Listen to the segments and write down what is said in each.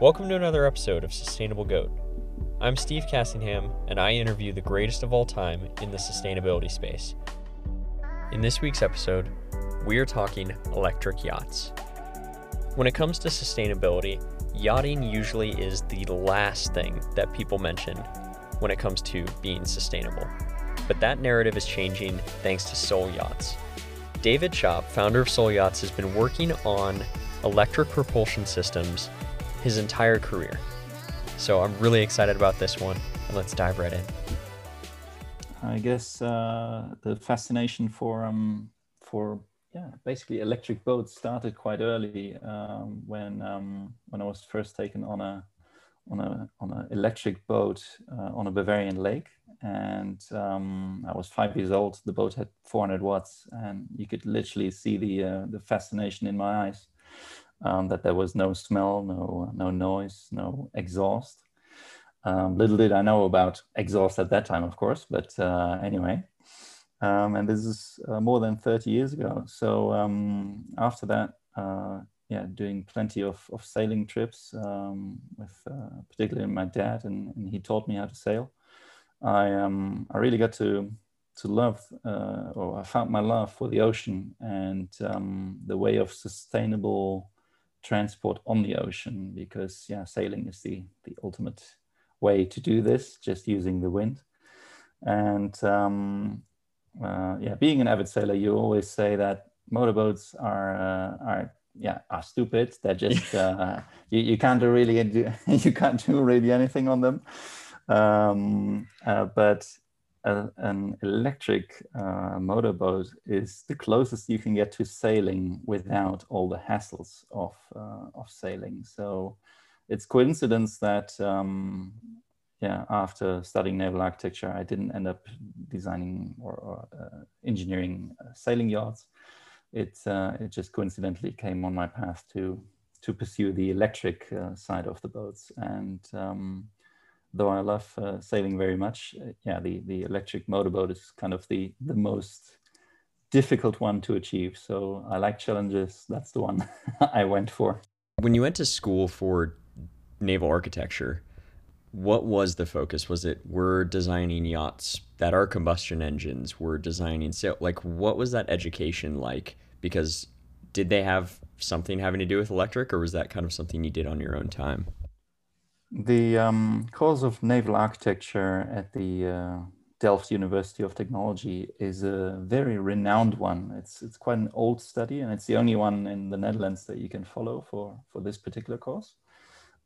Welcome to another episode of Sustainable Goat. I'm Steve Cassingham, and I interview the greatest of all time in the sustainability space. In this week's episode, we are talking electric yachts. When it comes to sustainability, yachting usually is the last thing that people mention when it comes to being sustainable. But that narrative is changing thanks to Soel Yachts. David Schopp, founder of Soel Yachts, has been working on electric propulsion systems his entire career. So I'm really excited about this one, and let's dive right in. I guess uh, the fascination for um, for yeah basically electric boats started quite early um, when um, when I was first taken on a on a on an electric boat uh, on a Bavarian lake, and um, I was five years old. The boat had 400 watts, and you could literally see the uh, the fascination in my eyes um, that there was no smell, no no noise, no exhaust. Um, little did I know about exhaust at that time, of course, but uh, anyway. Um, and this is uh, more than 30 years ago. So um, after that, uh, yeah, doing plenty of, of sailing trips um, with uh, particularly my dad, and, and, he taught me how to sail. I um, I really got to to love, uh, or I found my love for the ocean and um, the way of sustainable transport on the ocean because yeah sailing is the the ultimate way to do this just using the wind. And um, uh, yeah being an avid sailor you always say that motorboats are uh, are yeah are stupid. They're just uh, you, you can't do really you can't do really anything on them. Um, uh, but a, an electric uh, motorboat is the closest you can get to sailing without all the hassles of, uh, of sailing. So it's coincidence that, um, yeah, after studying naval architecture, I didn't end up designing or, or uh, engineering uh, sailing yachts. It, uh, it just coincidentally came on my path to, to pursue the electric uh, side of the boats. And um, though I love uh, sailing very much, uh, yeah, the, the electric motorboat is kind of the, the most difficult one to achieve. So I like challenges. That's the one I went for. When you went to school for naval architecture, what was the focus? Was it we're designing yachts that are combustion engines? We're designing so like what was that education like? Because did they have something having to do with electric, or was that kind of something you did on your own time? The um, course of naval architecture at the uh, Delft University of Technology is a very renowned one. It's it's quite an old study, and it's the only one in the Netherlands that you can follow for for this particular course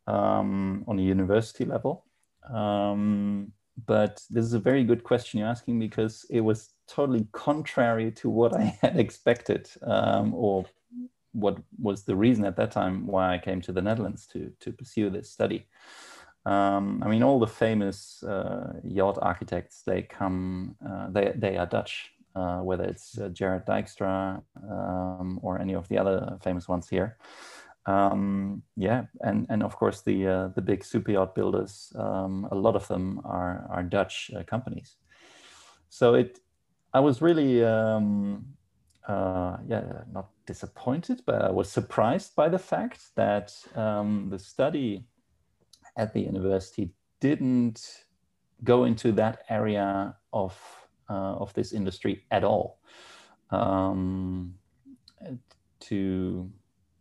um, on a university level. Um, but this is a very good question you're asking because it was totally contrary to what I had expected um, or what was the reason at that time why I came to the Netherlands to to pursue this study. Um, I mean, all the famous uh, yacht architects they come uh, they they are Dutch, uh, whether it's uh, Gerard Dijkstra um, or any of the other famous ones here. Um, yeah, and and of course the uh, the big super yacht builders, um, a lot of them are are Dutch uh, companies. So it, I was really um, yeah not disappointed, but I was surprised by the fact that um, the study at the university didn't go into that area of uh, of this industry at all. Um, to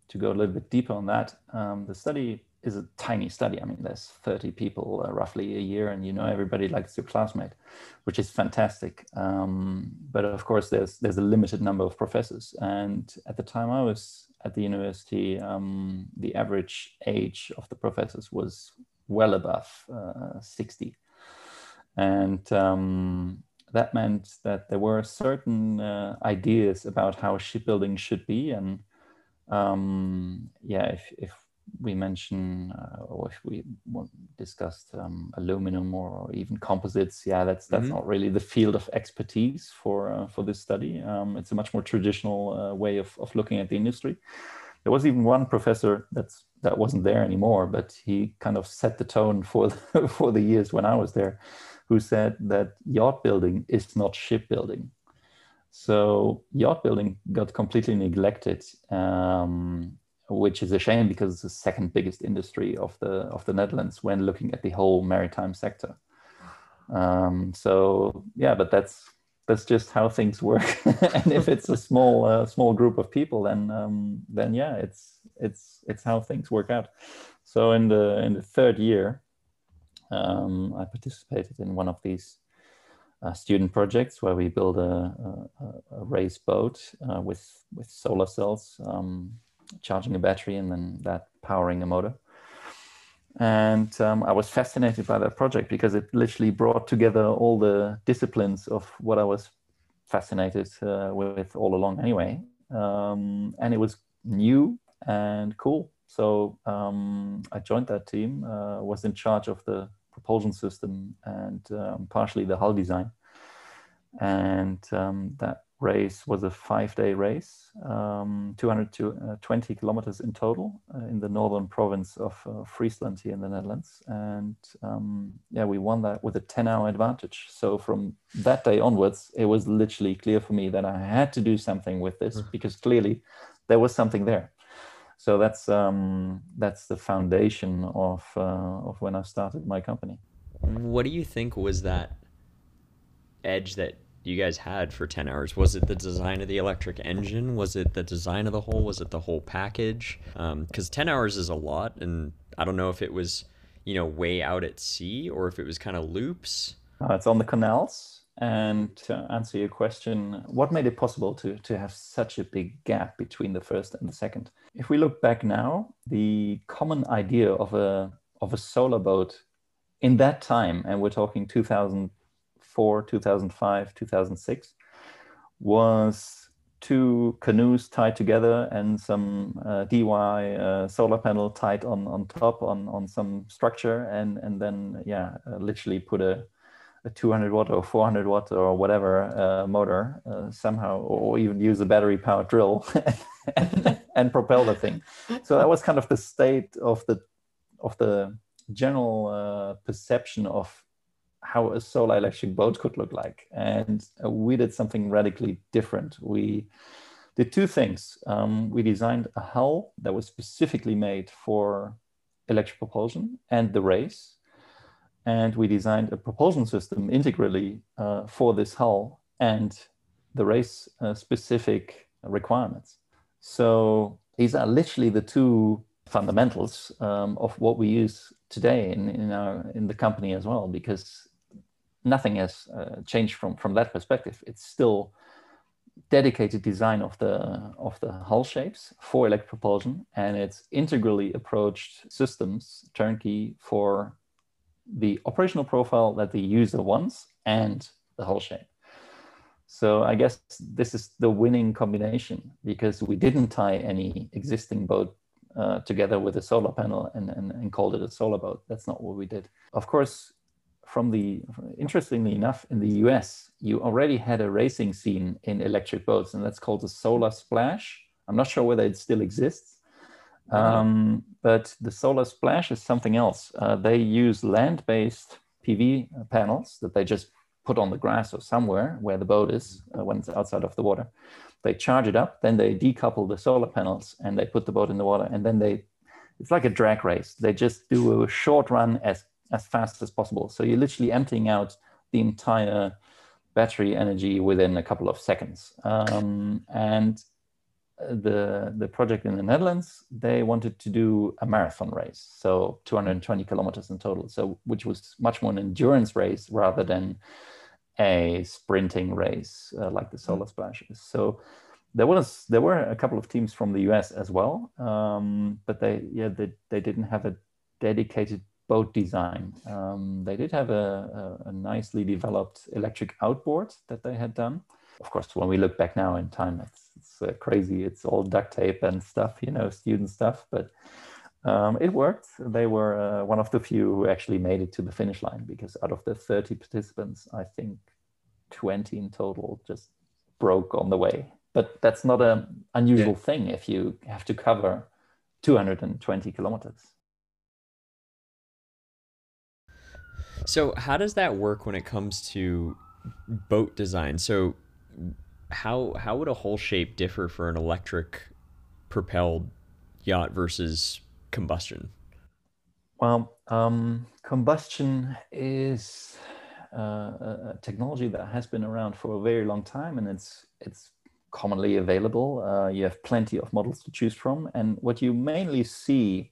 to go a little bit deeper on that, um, the study is a tiny study. I mean, there's 30 people uh, roughly a year, and you know everybody likes your classmate, which is fantastic. Um, but of course, there's there's a limited number of professors, and at the time I was at the university, um, the average age of the professors was well above uh, 60, and um, that meant that there were certain uh, ideas about how shipbuilding should be, and um, yeah, if, if we mention uh, or if we discussed um, aluminum or, or, even composites yeah that's that's mm-hmm. not really the field of expertise for uh, for this study. Um, it's a much more traditional uh, way of, of looking at the industry. There was even one professor that's that wasn't there anymore but he kind of set the tone for the, for the years when i was there who said that yacht building is not shipbuilding. So yacht building got completely neglected um, which is a shame because it's the second biggest industry of the of the Netherlands when looking at the whole maritime sector. Um, so yeah, but that's that's just how things work. and if it's a small uh, small group of people, then um, then yeah, it's it's it's how things work out. So in the in the third year, um, I participated in one of these uh, student projects where we build a, a, a race boat uh, with with solar cells, um, charging a battery, and then that powering a motor. And um, I was fascinated by that project because it literally brought together all the disciplines of what I was fascinated uh, with all along, anyway. Um, and it was new and cool. So um, I joined that team, uh, was in charge of the propulsion system and um, partially the hull design. And um, that race was a five-day race, um, 220 uh, kilometers in total uh, in the northern province of uh, Friesland here in the Netherlands. And um, yeah, we won that with a 10-hour advantage. So from that day onwards, it was literally clear for me that I had to do something with this mm. because clearly there was something there so that's um, that's the foundation of uh, of when I started my company. What do you think was that edge that you guys had for 10 hours? Was it the design of the electric engine? Was it the design of the whole? Was it the whole package? Because um, 10 hours is a lot, and I don't know if it was you know way out at sea or if it was kind of loops. Uh, it's on the canals and to answer your question, what made it possible to, to have such a big gap between the first and the second? If we look back now, the common idea of a, of a solar boat in that time, and we're talking 2004, 2005, 2006, was two canoes tied together and some uh, DY uh, solar panel tied on, on top on, on some structure, and, and then, yeah, uh, literally put a a 200 watt or 400 watt or whatever uh, motor uh, somehow, or even use a battery powered drill and, and, propel the thing. So that was kind of the state of the of the general uh, perception of how a solar electric boat could look like. And uh, we did something radically different. We did two things. Um, we designed a hull that was specifically made for electric propulsion and the race and we designed a propulsion system integrally uh, for this hull and the race uh, specific requirements. So these are literally the two fundamentals um, of what we use today in, in, our, in the company as well, because nothing has uh, changed from, from that perspective. It's still dedicated design of the of the hull shapes for electric propulsion and it's integrally approached systems turnkey for the operational profile that the user wants and the hull shape. So I guess this is the winning combination because we didn't tie any existing boat uh, together with a solar panel and, and, and called it a solar boat. That's not what we did. Of course, from the interestingly enough, in the US, you already had a racing scene in electric boats, and that's called the solar splash. I'm not sure whether it still exists, um, but the solar splash is something else. Uh, they use land-based PV panels that they just put on the grass or somewhere where the boat is uh, when it's outside of the water. They charge it up, then they decouple the solar panels and they put the boat in the water, and then they, it's like a drag race. They just do a short run as as fast as possible. So you're literally emptying out the entire battery energy within a couple of seconds. Um, and the the project in the Netherlands, they wanted to do a marathon race, so 220 kilometers in total. So which was much more an endurance race rather than a sprinting race uh, like the Solar Splashes. So there was there were a couple of teams from the US as well, um, but they yeah they, they didn't have a dedicated boat design. Um, they did have a, a, a nicely developed electric outboard that they had done of course, when we look back now in time, it's, it's uh, crazy. It's all duct tape and stuff, you know, student stuff. But um, it worked. They were uh, one of the few who actually made it to the finish line because out of the 30 participants, I think 20 in total just broke on the way. But that's not an unusual yeah. thing if you have to cover 220 kilometers. So, how does that work when it comes to boat design? So, how how would a hull shape differ for an electric propelled yacht versus combustion? Well, um, combustion is uh, a technology that has been around for a very long time, and it's it's commonly available. Uh, you have plenty of models to choose from, and what you mainly see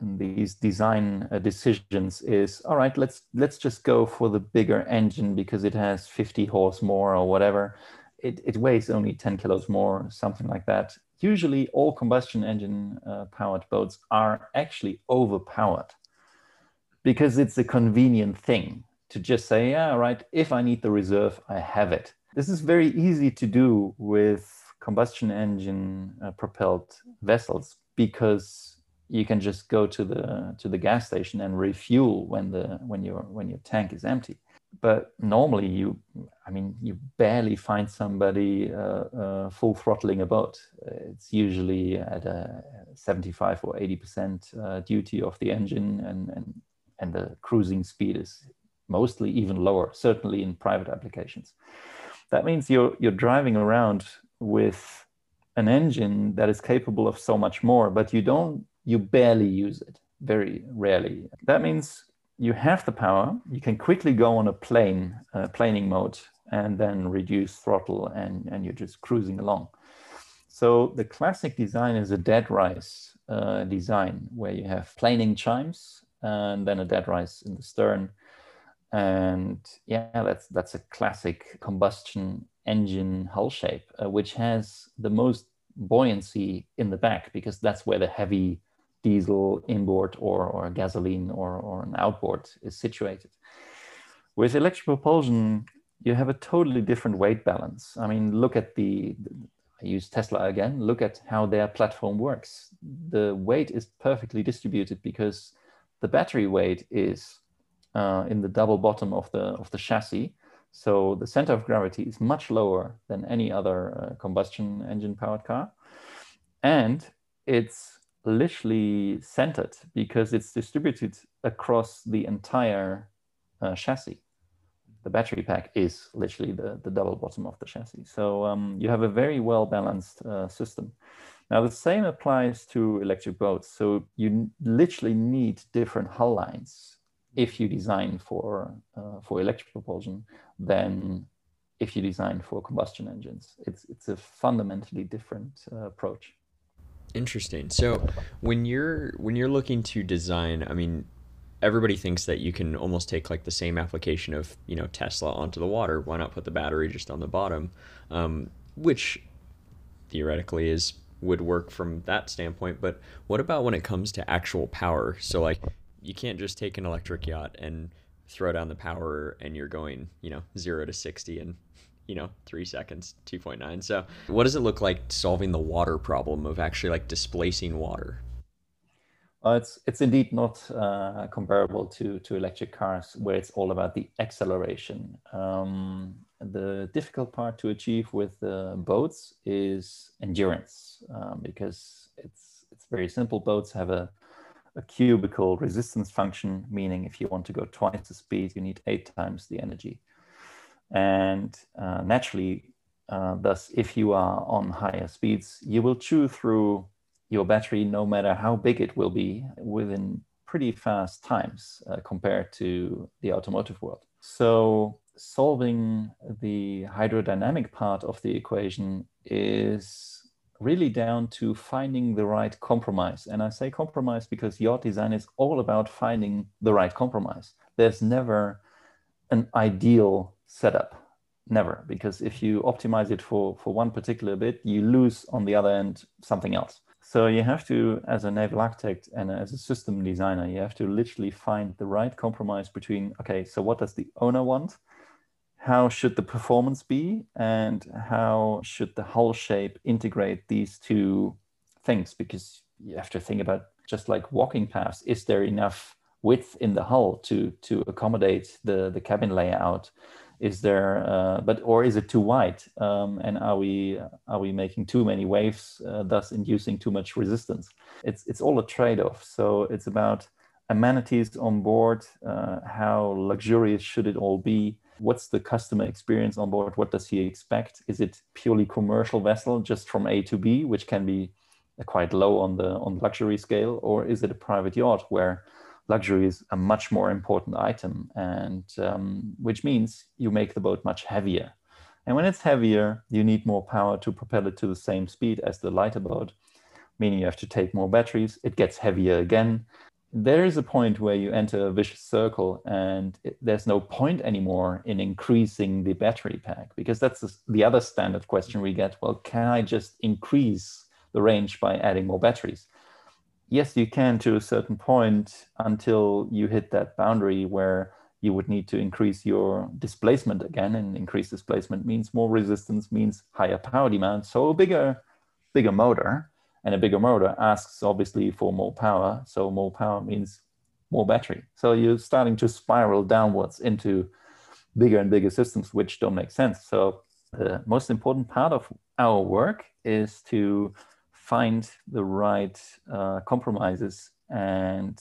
in these design uh, decisions is all right. Let's let's just go for the bigger engine because it has 50 horse more or whatever. It, it weighs only 10 kilos more, something like that. Usually, all combustion engine uh, powered boats are actually overpowered because it's a convenient thing to just say, yeah, right, if I need the reserve, I have it. This is very easy to do with combustion engine uh, propelled vessels because you can just go to the to the gas station and refuel when the when your when your tank is empty but normally you i mean you barely find somebody uh, uh, full throttling a boat it's usually at a 75 or 80 percent uh, duty of the engine and, and and the cruising speed is mostly even lower, certainly in private applications. That means you're, you're driving around with an engine that is capable of so much more, but you don't, you barely use it, very rarely. That means you have the power, you can quickly go on a plane, uh, planing mode, and then reduce throttle, and, and you're just cruising along. So the classic design is a dead rise uh, design where you have planing chines and then a dead rise in the stern and yeah that's that's a classic combustion engine hull shape uh, which has the most buoyancy in the back because that's where the heavy diesel inboard or, or gasoline or, or an outboard is situated with electric propulsion you have a totally different weight balance i mean look at the i use tesla again look at how their platform works the weight is perfectly distributed because the battery weight is uh, in the double bottom of the of the chassis. So the center of gravity is much lower than any other uh, combustion engine powered car. And it's literally centered because it's distributed across the entire uh, chassis. The battery pack is literally the, the double bottom of the chassis. So um, you have a very well balanced uh, system. Now the same applies to electric boats. So you literally need different hull lines if you design for uh, for electric propulsion than if you design for combustion engines. It's it's a fundamentally different uh, approach. Interesting. So when you're when you're looking to design, I mean, everybody thinks that you can almost take like the same application of you know Tesla onto the water. Why not put the battery just on the bottom, um, which theoretically is would work from that standpoint. But what about when it comes to actual power? So like you can't just take an electric yacht and throw down the power and you're going, you know, zero to 60 in, you know, three seconds, 2.9. So, what does it look like solving the water problem of actually like displacing water? Well, it's it's indeed not uh, comparable to to electric cars, where it's all about the acceleration. Um, the difficult part to achieve with uh, boats is endurance, um, because it's it's very simple. Boats have a a cubical resistance function, meaning if you want to go twice the speed, you need eight times the energy. And uh, naturally, uh, thus, if you are on higher speeds, you will chew through your battery, no matter how big it will be, within pretty fast times uh, compared to the automotive world. So, solving the hydrodynamic part of the equation is really down to finding the right compromise. And I say compromise because yacht design is all about finding the right compromise. There's never an ideal setup, never, because if you optimize it for, for one particular bit, you lose on the other end something else. So you have to, as a naval architect and as a system designer, you have to literally find the right compromise between, okay, so what does the owner want? how should the performance be and how should the hull shape integrate these two things because you have to think about just like walking paths is there enough width in the hull to to accommodate the the cabin layout is there uh, but or is it too wide? Um, and are we are we making too many waves uh, thus inducing too much resistance? It's it's all a trade-off. So it's about amenities on board uh, how luxurious should it all be? What's the customer experience on board? What does he expect? Is it purely commercial vessel just from a to b which can be quite low on the on luxury scale, or is it a private yacht where luxury is a much more important item, and um, which means you make the boat much heavier. And when it's heavier, you need more power to propel it to the same speed as the lighter boat, meaning you have to take more batteries. It gets heavier again. There is a point where you enter a vicious circle, and it, there's no point anymore in increasing the battery pack because that's the other standard question we get. Well, can I just increase the range by adding more batteries? Yes, you can to a certain point until you hit that boundary where you would need to increase your displacement again and increase displacement means more resistance means higher power demand. So a bigger bigger motor and a bigger motor asks obviously for more power. So more power means more battery. So you're starting to spiral downwards into bigger and bigger systems which don't make sense. So the most important part of our work is to find the right uh, compromises and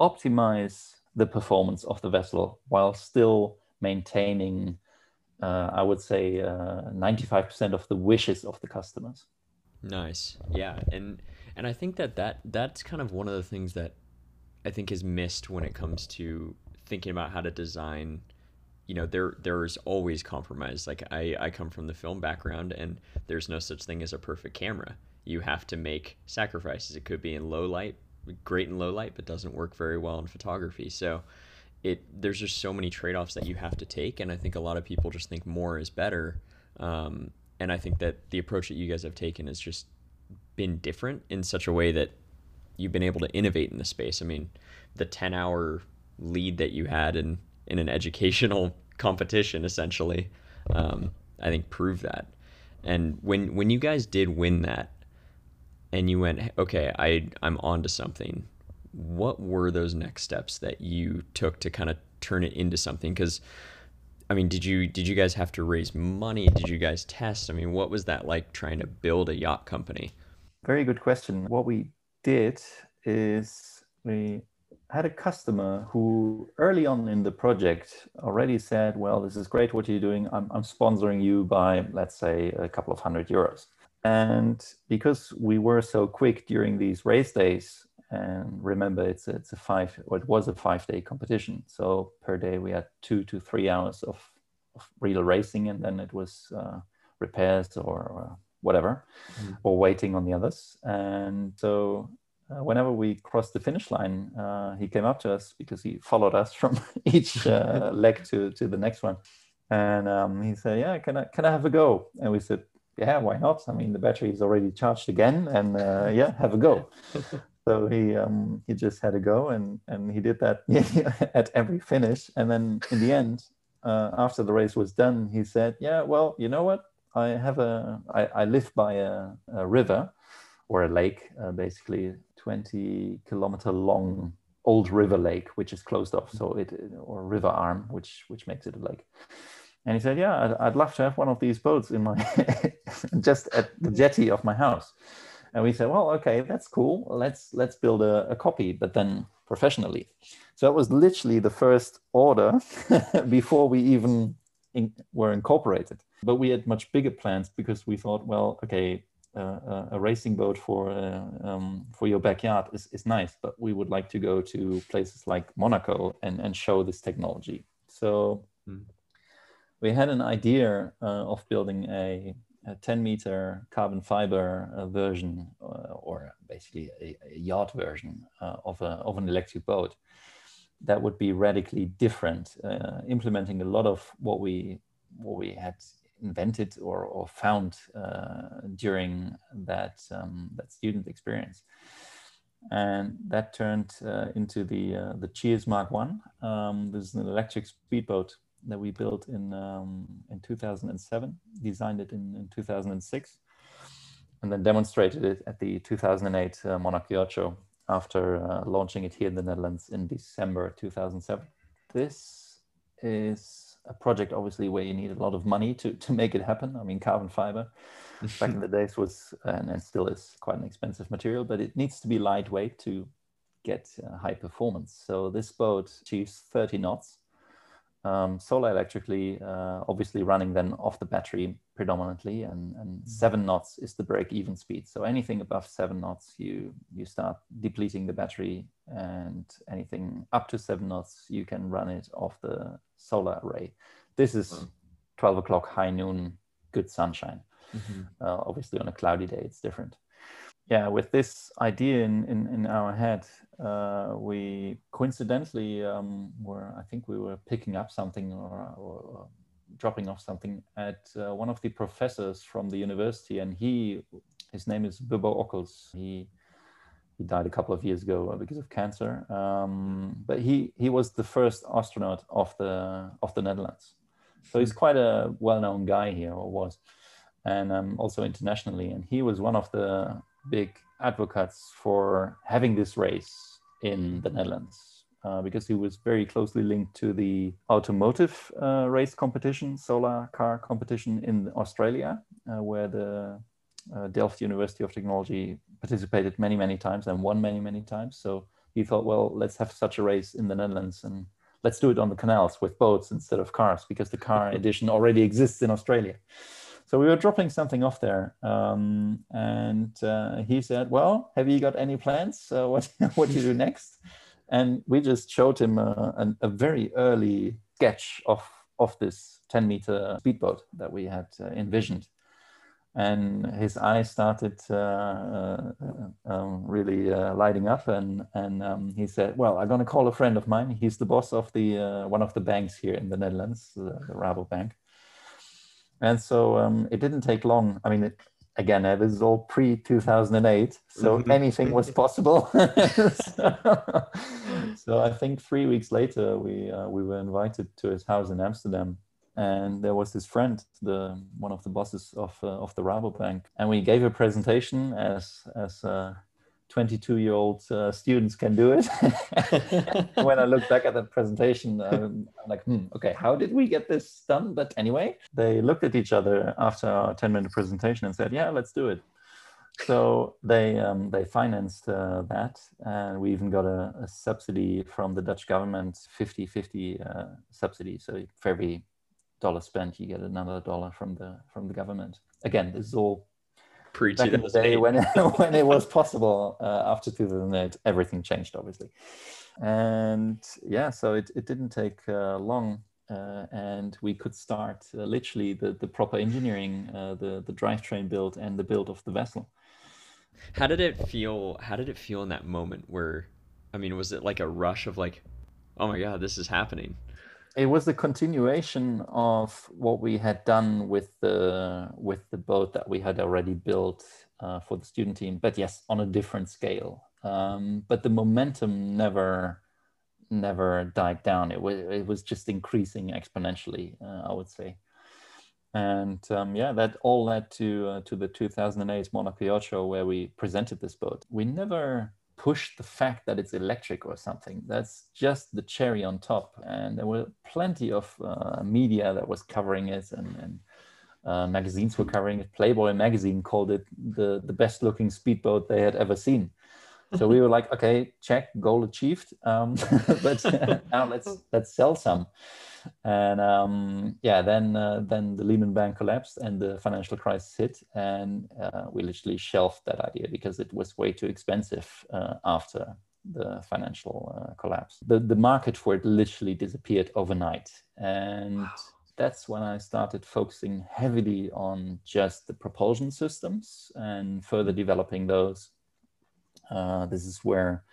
optimize the performance of the vessel while still maintaining, uh, I would say, uh, 95% of the wishes of the customers. Nice, yeah, and and I think that that that's kind of one of the things that I think is missed when it comes to thinking about how to design. You know, there there's always compromise. Like I I come from the film background, and there's no such thing as a perfect camera. You have to make sacrifices. It could be in low light, great in low light but doesn't work very well in photography. So it there's just so many trade-offs that you have to take and i think a lot of people just think more is better. Um, and i think that the approach that you guys have taken has just been different in such a way that you've been able to innovate in the space. I mean the 10 hour lead that you had in in an educational competition essentially um, i think proved that. And when when you guys did win that and you went, okay, I I'm onto something. What were those next steps that you took to kind of turn it into something? Because I mean, did you did you guys have to raise money? Did you guys test? I mean, what was that like trying to build a yacht company? Very good question. What we did is we had a customer who early on in the project already said, well, this is great what you're doing. I'm, I'm sponsoring you by, let's say, a couple of hundred euros. And because we were so quick during these race days, and remember it's a, it's a five or it was a five day competition. So per day we had two to three hours of, of real racing, and then it was uh, repairs or, or whatever, mm. or waiting on the others. And so uh, whenever we crossed the finish line, uh, he came up to us because he followed us from each uh, leg to, to the next one. And um, he said, "Yeah, can I can I have a go?" And we said, yeah, why not? I mean, the battery is already charged again, and uh, yeah, have a go. so he um, he just had a go, and and he did that at every finish. And then in the end, uh, after the race was done, he said, "Yeah, well, you know what? I have a I, I live by a, a river or a lake, uh, basically 20 kilometer long old river lake, which is closed off. So it or river arm, which which makes it a lake." And he said, "Yeah, I'd, I'd love to have one of these boats in my just at the jetty of my house." And we said, "Well, okay, that's cool. Let's let's build a, a copy, but then professionally." So it was literally the first order before we even in, were incorporated. But we had much bigger plans because we thought, well, okay, uh, a racing boat for uh, um, for your backyard is, is nice, but we would like to go to places like Monaco and, and show this technology. So mm we had an idea uh, of building a, a, 10 meter carbon fiber uh, version uh, or basically a, a yacht version of, a, of an electric boat that would be radically different, uh, implementing a lot of what we, what we had invented or, or found uh, during that, um, that student experience and that turned uh, into the the Cheers Mark One. Um, this is an electric speedboat that we built in um, in 2007, designed it in, in 2006, and then demonstrated it at the 2008 uh, Show after uh, launching it here in the Netherlands in December 2007. This is a project obviously where you need a lot of money to, to make it happen. I mean, carbon fiber back in the days was and, and, still is quite an expensive material, but it needs to be lightweight to get uh, high performance. So this boat achieves 30 knots um, solar electrically, uh, obviously running then off the battery predominantly, and, and mm. seven knots is the break-even speed. So anything above seven knots, you you start depleting the battery, and anything up to seven knots, you can run it off the solar array. This is 12 o'clock, high noon, good sunshine. Mm-hmm. Uh, obviously, on a cloudy day, it's different yeah, with this idea in, in, in our head, uh, we coincidentally um, were, I think we were picking up something or, or dropping off something at uh, one of the professors from the university, and he, his name is Wubbo Ockels. He he died a couple of years ago because of cancer. Um, but he he was the first astronaut of the of the Netherlands, so he's quite a well-known guy here, or was, and um, also internationally. And he was one of the big advocates for having this race in the Netherlands uh, because he was very closely linked to the automotive uh, race competition, solar car competition in Australia, uh, where the uh, Delft University of Technology participated many, many times and won many, many times. So he thought, well, let's have such a race in the Netherlands and let's do it on the canals with boats instead of cars because the car edition already exists in Australia. So we were dropping something off there, um, and uh, he said, "Well, have you got any plans? Uh, what what do you do next?" And we just showed him a, a, a, very early sketch of of this 10 meter speedboat that we had uh, envisioned, and his eyes started uh, uh, um, really uh, lighting up, and and um, he said, "Well, I'm going to call a friend of mine. He's the boss of the one of the banks here in the Netherlands, the, the Rabobank." And so um, it didn't take long. I mean, it, again, this is all pre 2008, so mm-hmm. anything was possible. so, so, I think three weeks later, we uh, we were invited to his house in Amsterdam, and there was this friend, the one of the bosses of uh, of the Rabobank, and we gave a presentation as as uh, 22 year old uh, students can do it. when I look back at that presentation, I'm, I'm like, hmm, okay, how did we get this done? But anyway, they looked at each other after our 10 minute presentation and said, yeah, let's do it. So they um, they financed uh, that, and we even got a, a, subsidy from the Dutch government, 50-50 uh, subsidy. So for every dollar spent, you get another dollar from the from the government. Again, this is all pre back in the day when it, when it was possible. Uh, after 2008, everything changed, obviously. And yeah, so it, it didn't take uh, long. Uh, and we could start uh, literally the, the proper engineering, uh, the, the drivetrain build and the build of the vessel. How did it feel? How did it feel in that moment where, I mean, was it like a rush of like, oh my God, this is happening? It was the continuation of what we had done with the with the boat that we had already built uh, for the student team but yes on a different scale. Um, but the momentum never never died down. It was it was just increasing exponentially uh, i would say. And um, yeah that all led to uh, to the 2008 monaco show where we presented this boat. We never push the fact that it's electric or something. That's just the cherry on top. And there were plenty of uh, media that was covering it and, and uh, magazines were covering it. Playboy magazine called it the, the best looking speedboat they had ever seen. So we were like, okay, check, goal achieved. Um, but now let's let's sell some and um, yeah, then uh, then the Lehman Bank collapsed and the financial crisis hit, and uh, we literally shelved that idea because it was way too expensive uh, after the financial uh, collapse. The the market for it literally disappeared overnight, and. Wow. That's when I started focusing heavily on just the propulsion systems and further developing those. Uh, this is where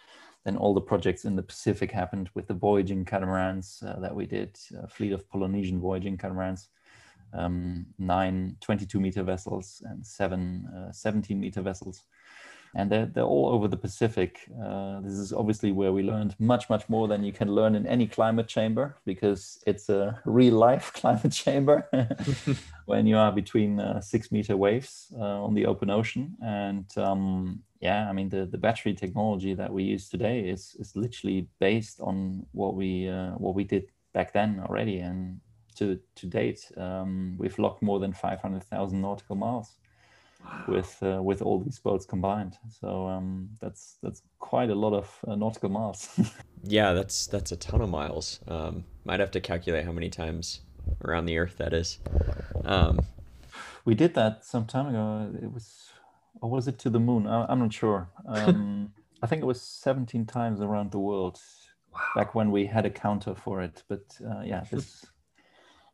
then all the projects in the Pacific happened with the voyaging catamarans uh, that we did, a fleet of Polynesian voyaging catamarans, um, nine 22 meter vessels and seven uh, 17 meter vessels. And they're, they're all over the Pacific. Uh, this is obviously where we learned much, much more than you can learn in any climate chamber because it's a real life climate chamber when you are between uh, six meter waves uh, on the open ocean. And um, yeah, I mean the, the battery technology that we use today is is literally based on what we uh, what we did back then already, and to to date, um, we've locked more than five hundred thousand nautical miles wow. with uh, with all these boats combined. So um, that's that's quite a lot of uh, nautical miles. yeah, that's that's a ton of miles. Um, might have to calculate how many times around the Earth that is. Um, we did that some time ago. It was, or was it to the moon? I, am not sure. Um, I think it was 17 times around the world wow. back when we had a counter for it. But uh, yeah, this,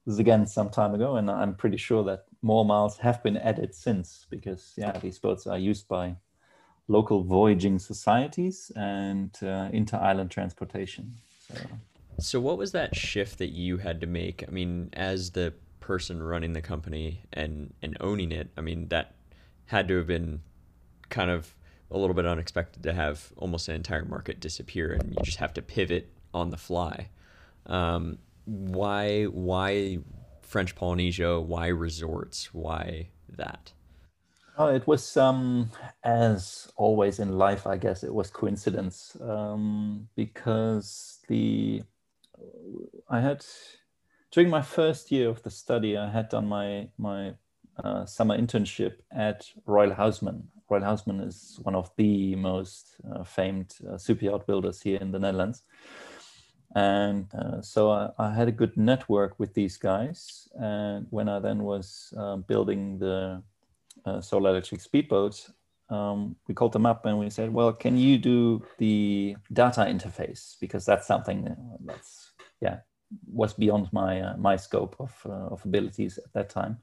this is again some time ago, and I'm pretty sure that more miles have been added since because yeah, these boats are used by local voyaging societies and uh, inter-island transportation. So. so, what was that shift that you had to make? I mean, as the person running the company and and owning it, I mean, that had to have been kind of a little bit unexpected to have almost an entire market disappear, and you just have to pivot on the fly. Um, why why French Polynesia? Why resorts? Why that? Oh, it was um, as always in life, I guess it was coincidence um, because the I had during my first year of the study, I had done my my uh, summer internship at Royal Huisman. Royal Huisman is one of the most uh, famed uh, super yacht builders here in the Netherlands. And uh, so I, I, had a good network with these guys. And when I then was uh, building the uh, solar electric speedboats, um, we called them up and we said, well, can you do the data interface? Because that's something that's, yeah, was beyond my, uh, my scope of, uh, of abilities at that time.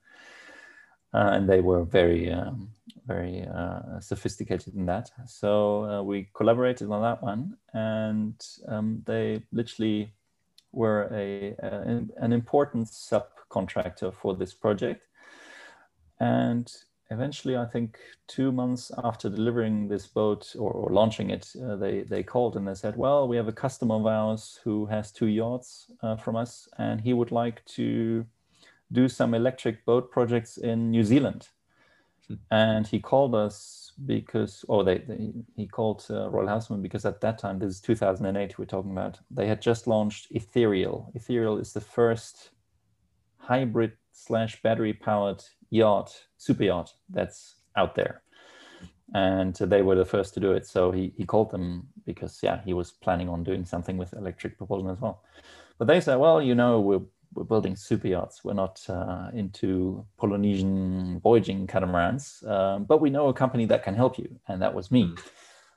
Uh, and they were very, um, very uh, sophisticated in that. So uh, we collaborated on that one and um, they literally were a, a, an important subcontractor for this project. And eventually, I think two months after delivering this boat or, or launching it, uh, they, they called and they said, well, we have a customer of ours who has two yachts uh, from us, and he would like to do some electric boat projects in New Zealand. Hmm. And he called us because, or they, they he called uh, Royal Huisman because at that time, this is 2008 we're talking about, they had just launched Ethereal. Ethereal is the first hybrid slash battery powered yacht, super yacht that's out there. And they were the first to do it. So he, he called them because, yeah, he was planning on doing something with electric propulsion as well. But they said, well, you know, we're, we're building super yachts. We're not uh, into Polynesian voyaging catamarans, um, but we know a company that can help you. And that was me.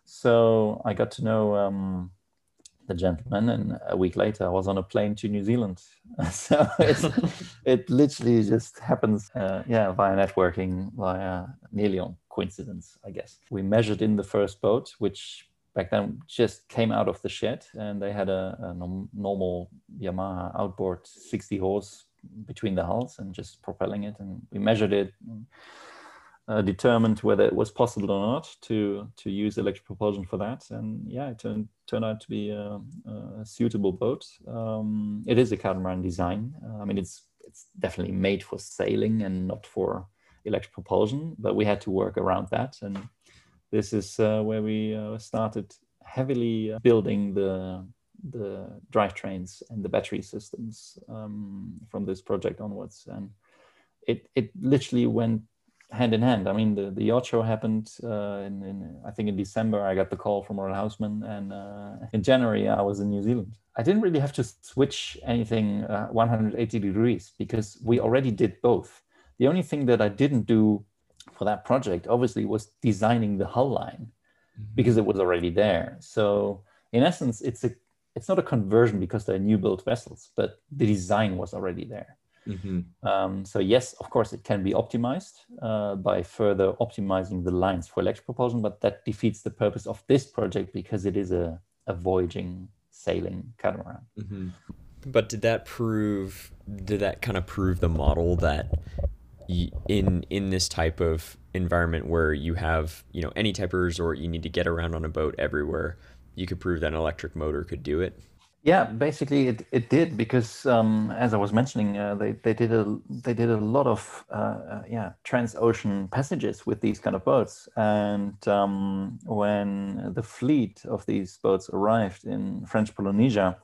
So I got to know um, the gentleman, and a week later I was on a plane to New Zealand. so it literally just happens, uh, yeah, via networking, via nearly on coincidence, I guess. We measured in the first boat, which back then just came out of the shed, and they had a, a normal Yamaha outboard 60 horse between the hulls and just propelling it, and we measured it uh, determined whether it was possible or not to to use electric propulsion for that. And yeah, it turned turned out to be a, a suitable boat. Um, it is a catamaran design. Uh, I mean, it's it's definitely made for sailing and not for electric propulsion, but we had to work around that. And this is uh, where we uh, started heavily building the the drivetrains and the battery systems um, from this project onwards. And it it literally went hand in hand. I mean, the, the yacht show happened uh, in, in, I think in December. I got the call from Royal Huisman, and uh, in January I was in New Zealand. I didn't really have to switch anything uh, 180 degrees because we already did both. The only thing that I didn't do for that project, obviously, was designing the hull line mm-hmm. because it was already there. So in essence, it's a it's not a conversion because they're new built vessels, but the design was already there. Mm-hmm. Um, so yes, of course, it can be optimized uh, by further optimizing the lines for electric propulsion, but that defeats the purpose of this project because it is a, a voyaging, sailing catamaran. Mm-hmm. But did that prove? Did that kind of prove the model that in in this type of environment where you have you know any type of resort, you need to get around on a boat everywhere, you could prove that an electric motor could do it? Yeah, basically it, it did because um, as I was mentioning, uh, they, they did a they did a lot of uh, uh, yeah transocean passages with these kind of boats, and um, when the fleet of these boats arrived in French Polynesia,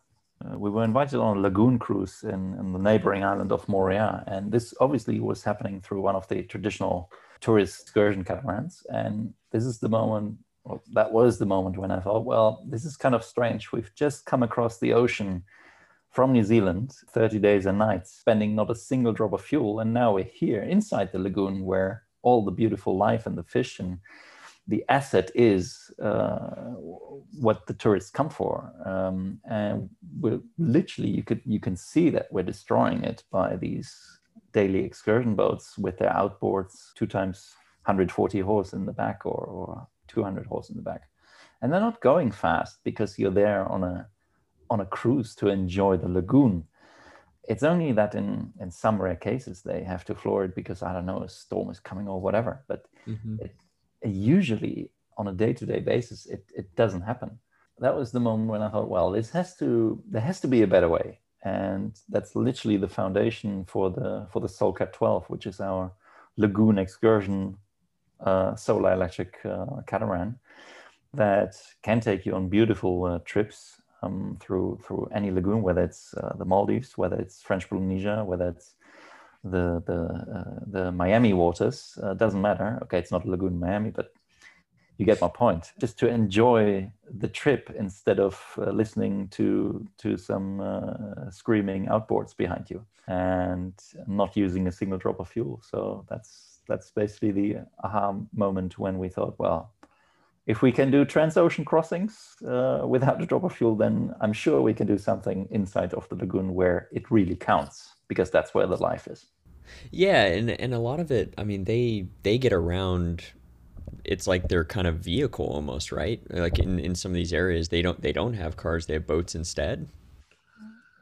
uh, we were invited on a lagoon cruise in, in the neighboring island of Moorea, and this obviously was happening through one of the traditional tourist excursion catamarans, and this is the moment well, that was the moment when I thought, well, this is kind of strange. We've just come across the ocean from New Zealand, 30 days and nights, spending not a single drop of fuel. And now we're here inside the lagoon where all the beautiful life and the fish and the asset is uh, what the tourists come for. Um, and we're literally, you could you can see that we're destroying it by these daily excursion boats with their outboards, two times 140 horse in the back or, or 200 horse in the back. And they're not going fast because you're there on a on a cruise to enjoy the lagoon. It's only that in in some rare cases they have to floor it because I don't know a storm is coming or whatever. But mm-hmm. it, usually on a day-to-day basis it, it doesn't happen. That was the moment when I thought, well, this has to there has to be a better way. And that's literally the foundation for the for the SoelCat 12, which is our lagoon excursion uh, solar electric uh, catamaran that can take you on beautiful uh, trips um, through through any lagoon, whether it's uh, the Maldives, whether it's French Polynesia, whether it's the the uh, the Miami waters. Uh, doesn't matter. Okay, it's not lagoon Miami, but you get my point. Just to enjoy the trip instead of uh, listening to to some uh, screaming outboards behind you and not using a single drop of fuel. So that's that's basically the aha moment when we thought, well, if we can do transocean crossings uh, without a drop of fuel, then I'm sure we can do something inside of the lagoon where it really counts because that's where the life is. Yeah, and and a lot of it, I mean, they they get around. It's like their kind of vehicle almost, right? Like in, in some of these areas, they don't they don't have cars; they have boats instead.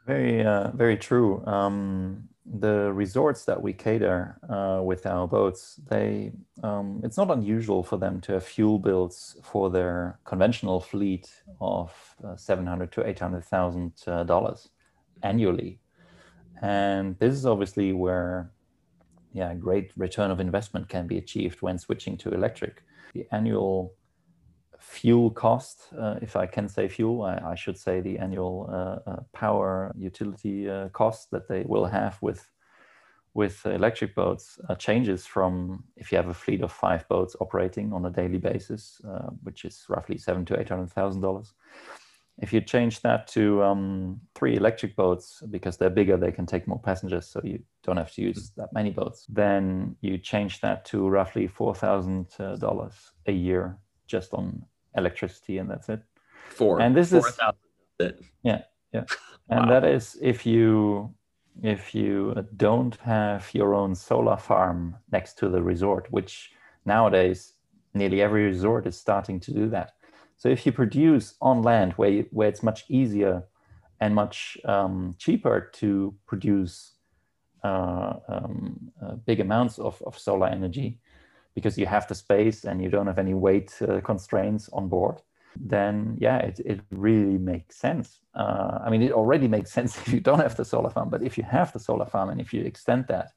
Very uh, very true. Um, the resorts that we cater uh, with our boats, they um, it's not unusual for them to have fuel bills for their conventional fleet of uh, seven hundred to eight hundred thousand uh, dollars annually, and this is obviously where, yeah, great return of investment can be achieved when switching to electric. The annual fuel cost, uh, if I can say fuel, I, I should say the annual uh, uh, power utility uh, cost that they will have with with electric boats uh, changes from if you have a fleet of five boats operating on a daily basis, uh, which is roughly seven to eight hundred thousand dollars. If you change that to um, three electric boats, because they're bigger, they can take more passengers, so you don't have to use that many boats. Then you change that to roughly four thousand dollars a year just on electricity, and that's it. Four. And this 4, is yeah, yeah, and wow. that is if you if you don't have your own solar farm next to the resort, which nowadays nearly every resort is starting to do that. So if you produce on land where where it's much easier and much um, cheaper to produce uh, um, uh, big amounts of, of solar energy, because you have the space and you don't have any weight uh, constraints on board, then yeah, it, it really makes sense. Uh, I mean, it already makes sense if you don't have the solar farm, but if you have the solar farm and if you extend that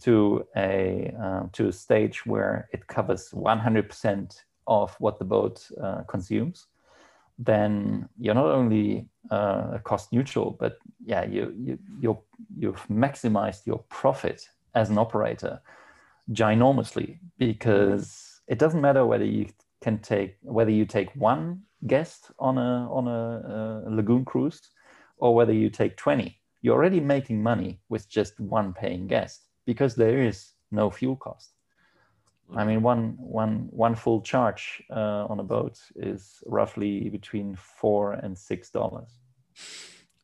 to a uh, to a stage where it covers 100% of what the boat uh, consumes, then you're not only uh, cost neutral, but yeah, you you you you've maximized your profit as an operator ginormously because it doesn't matter whether you can take whether you take one guest on a on a, a lagoon cruise or whether you take 20 you're already making money with just one paying guest because there is no fuel cost i mean one one one full charge uh, on a boat is roughly between four and six dollars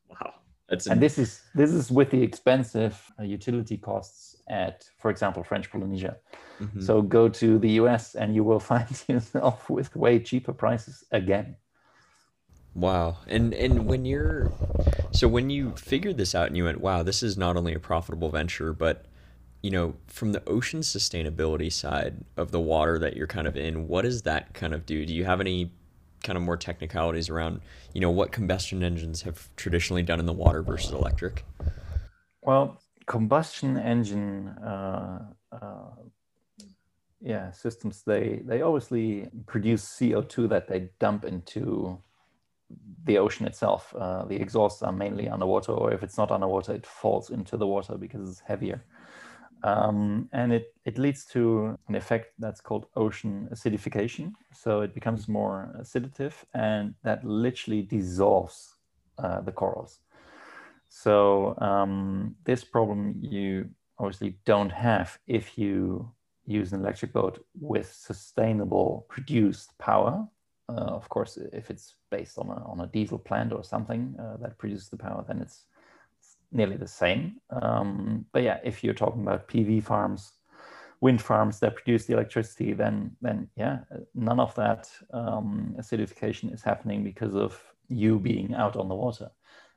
wow that's and this is this is with the expensive uh, utility costs at, for example, French Polynesia. Mm-hmm. So go to the US and you will find yourself with way cheaper prices again. Wow. And and when you're so when you figured this out and you went, wow, this is not only a profitable venture, but you know, from the ocean sustainability side of the water that you're kind of in, what does that kind of do? Do you have any kind of more technicalities around, you know, what combustion engines have traditionally done in the water versus electric? Well, combustion engine uh, uh, yeah systems they they obviously produce CO2 that they dump into the ocean itself. Uh, the exhausts are mainly underwater, or if it's not underwater, it falls into the water because it's heavier. Um, and it, it leads to an effect that's called ocean acidification. So it becomes more acidative and that literally dissolves uh, the corals. So um, this problem you obviously don't have if you use an electric boat with sustainable produced power. Uh, of course, if it's based on a, on a diesel plant or something uh, that produces the power, then it's nearly the same. Um, but yeah, if you're talking about PV farms, wind farms that produce the electricity, then then yeah, none of that um, acidification is happening because of you being out on the water,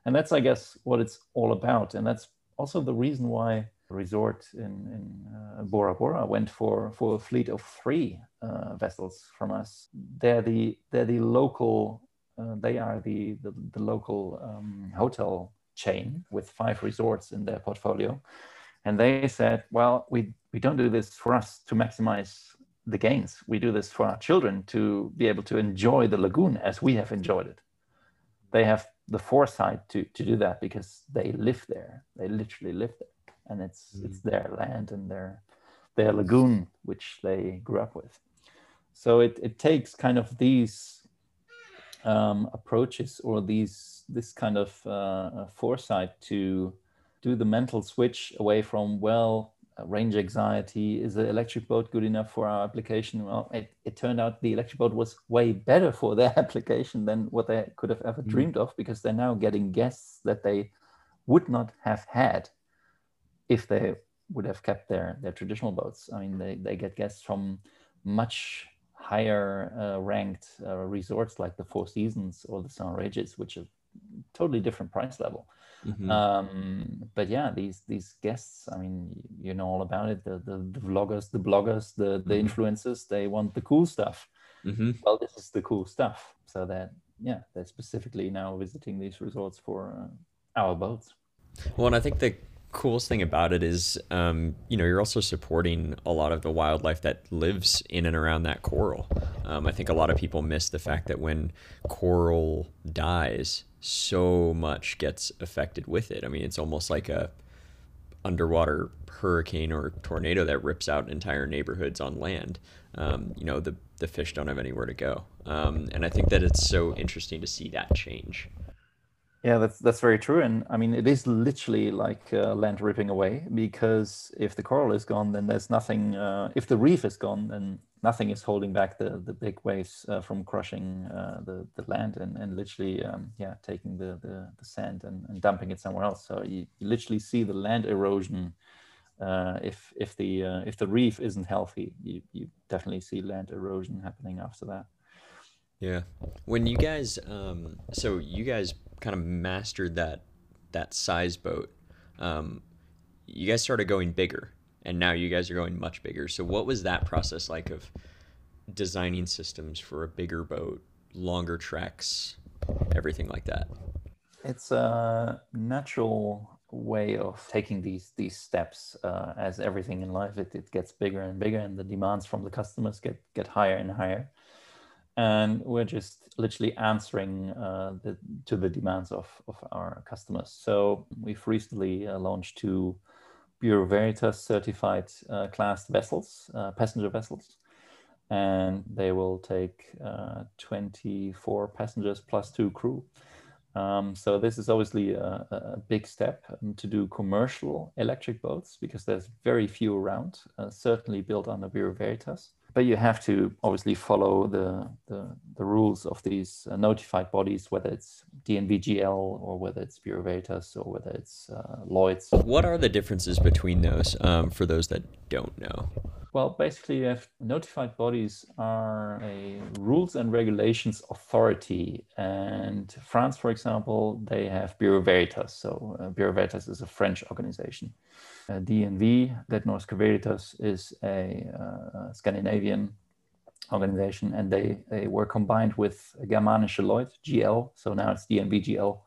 and that's I guess what it's all about, and that's also the reason why resort in in uh, Bora Bora went for for a fleet of three uh, vessels from us. They're the they're the local. Uh, they are the the, the local um, hotel chain with five resorts in their portfolio. And they said, well, we, we don't do this for us to maximize the gains. We do this for our children to be able to enjoy the lagoon as we have enjoyed it. They have the foresight to, to do that because they live there. They literally live there. And it's mm. it's their land and their their lagoon which they grew up with. So it, it takes kind of these um, approaches or these this kind of uh, uh, foresight to do the mental switch away from well uh, range anxiety is the electric boat good enough for our application well it, it turned out the electric boat was way better for their application than what they could have ever mm. dreamed of because they're now getting guests that they would not have had if they would have kept their their traditional boats i mean they, they get guests from much higher uh, ranked uh, resorts like the Four Seasons or the St. Regis, which are totally different price level. Mm-hmm. Um, but yeah, these these guests, I mean, you know all about it. The the, the vloggers, the bloggers, the the mm-hmm. influencers, they want the cool stuff. Mm-hmm. Well, this is the cool stuff. So that yeah, they're specifically now visiting these resorts for uh, our boats. Well, and I think the coolest thing about it is, um, you know, you're also supporting a lot of the wildlife that lives in and around that coral. Um, I think a lot of people miss the fact that when coral dies, so much gets affected with it. I mean, it's almost like a underwater hurricane or tornado that rips out entire neighborhoods on land. Um, you know, the the fish don't have anywhere to go, um, and I think that it's so interesting to see that change. Yeah, that's that's very true, and I mean it is literally like uh, land ripping away because if the coral is gone, then there's nothing. Uh, if the reef is gone, then nothing is holding back the the big waves uh, from crushing uh, the the land and and literally um, yeah taking the, the the sand and, and dumping it somewhere else. So you, you literally see the land erosion. Uh, if if the uh, if the reef isn't healthy, you you definitely see land erosion happening after that. Yeah. When you guys, um, so you guys kind of mastered that that size boat. Um, you guys started going bigger, and now you guys are going much bigger. So what was that process like of designing systems for a bigger boat, longer treks, everything like that? It's a natural way of taking these these steps uh, as everything in life it, it gets bigger and bigger and the demands from the customers get get higher and higher and we're just literally answering uh, the, to the demands of, of our customers. So we've recently uh, launched two Bureau Veritas certified uh, class vessels, uh, passenger vessels, and they will take uh, 24 passengers plus two crew. Um, so this is obviously a, a big step um, to do commercial electric boats because there's very few around, uh, certainly built the Bureau Veritas but you have to obviously follow the, the, the rules of these uh, notified bodies, whether it's DNVGL or whether it's Bureau Veritas or whether it's uh, Lloyd's. What are the differences between those um, for those that don't know? Well, basically, you have notified bodies are a rules and regulations authority. And France, for example, they have Bureau Veritas. So uh, Bureau Veritas is a French organization. DNV, Det Norske Veritas, is a uh, Scandinavian organization, and they, they were combined with Germanische Lloyd, GL. So now it's DNV GL.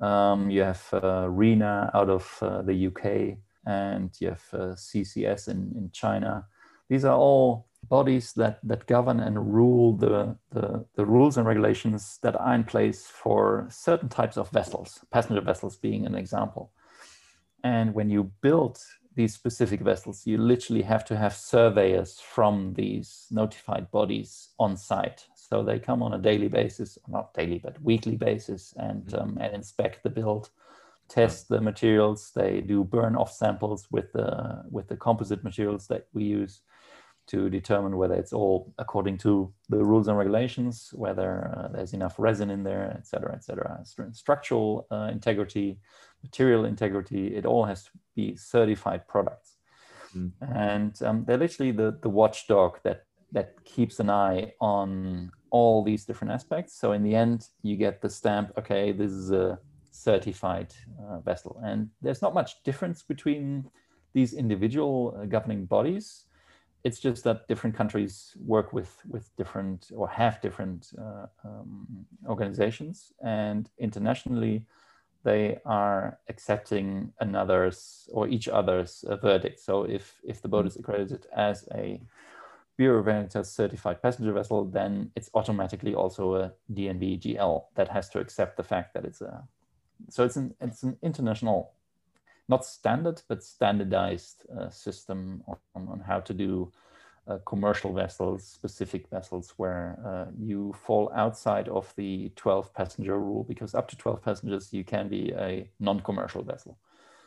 Um, you have uh, RINA out of uh, the UK and you have uh, CCS in, in China. These are all bodies that, that govern and rule the, the, the rules and regulations that are in place for certain types of vessels, passenger vessels being an example. And when you build these specific vessels, you literally have to have surveyors from these notified bodies on site. So they come on a daily basis, not daily, but weekly basis, and mm-hmm. um, and inspect the build, test the materials. They do burn off samples with the with the composite materials that we use to determine whether it's all according to the rules and regulations, whether uh, there's enough resin in there, et cetera, et cetera. Structural uh, integrity, material integrity, it all has to be certified products. Mm. And um, they're literally the, the watchdog that, that keeps an eye on all these different aspects. So in the end, you get the stamp, okay, this is a certified uh, vessel. And there's not much difference between these individual uh, governing bodies it's just that different countries work with with different or have different uh, um, organizations and internationally they are accepting another's or each other's uh, verdict so if if the boat is accredited as a Bureau Veritas certified passenger vessel, then it's automatically also a DNV GL that has to accept the fact that it's a. So it's an it's an international not standard, but standardized uh, system on, on how to do commercial vessels, specific vessels where uh, you fall outside of the 12 passenger rule because up to 12 passengers, you can be a non-commercial vessel.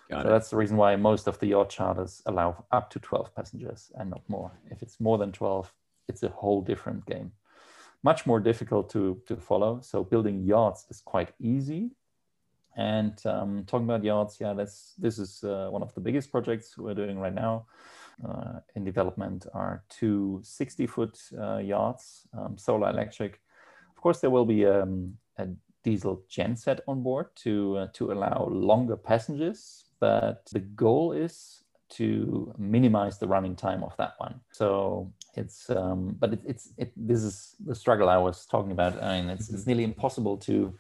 Got so it. that's the reason why most of the yacht charters allow up to 12 passengers and not more. If it's more than 12, it's a whole different game. Much more difficult to, to follow. So building yachts is quite easy and um, talking about yachts, yeah, that's this is uh, one of the biggest projects we're doing right now. Uh, in development are two 60 foot uh, yachts, um, solar electric. Of course, there will be um, a diesel genset on board to uh, to allow longer passengers, but the goal is to minimize the running time of that one. So it's um, but it, it's it this is the struggle I was talking about. I mean, it's, it's nearly impossible to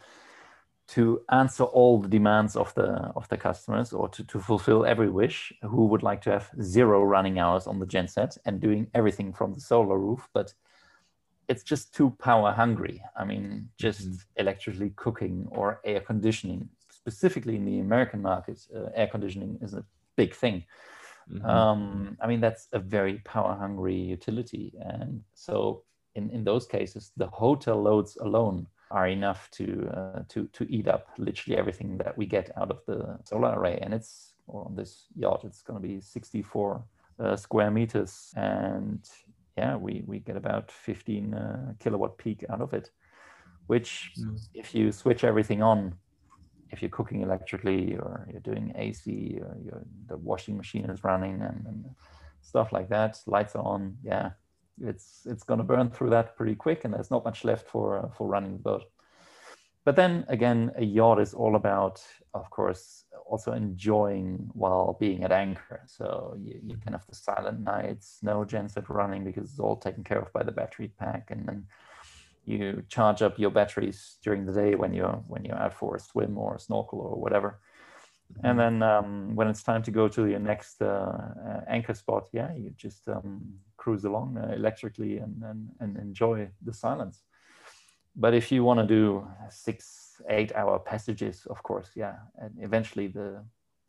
to answer all the demands of the of the customers or to, to fulfill every wish who would like to have zero running hours on the genset and doing everything from the solar roof but it's just too power hungry i mean just mm-hmm. electrically cooking or air conditioning specifically in the american market uh, air conditioning is a big thing mm-hmm. um, i mean that's a very power hungry utility and so in, in those cases the hotel loads alone are enough to uh, to to eat up literally everything that we get out of the solar array. And it's on this yacht, it's going to be 64 uh, square meters, and yeah, we we get about 15 uh, kilowatt peak out of it. Which, mm. if you switch everything on, if you're cooking electrically or you're doing AC, or the washing machine is running and, and stuff like that, lights are on, yeah, it's it's going to burn through that pretty quick, and there's not much left for uh, for running the boat. But then again, a yacht is all about, of course, also enjoying while being at anchor. So you, you can have the silent nights, no genset running because it's all taken care of by the battery pack, and then you charge up your batteries during the day when you're when you're out for a swim or a snorkel or whatever and then um, when it's time to go to your next uh, uh, anchor spot yeah you just um, cruise along uh, electrically and, and, and enjoy the silence but if you want to do six eight hour passages of course yeah and eventually the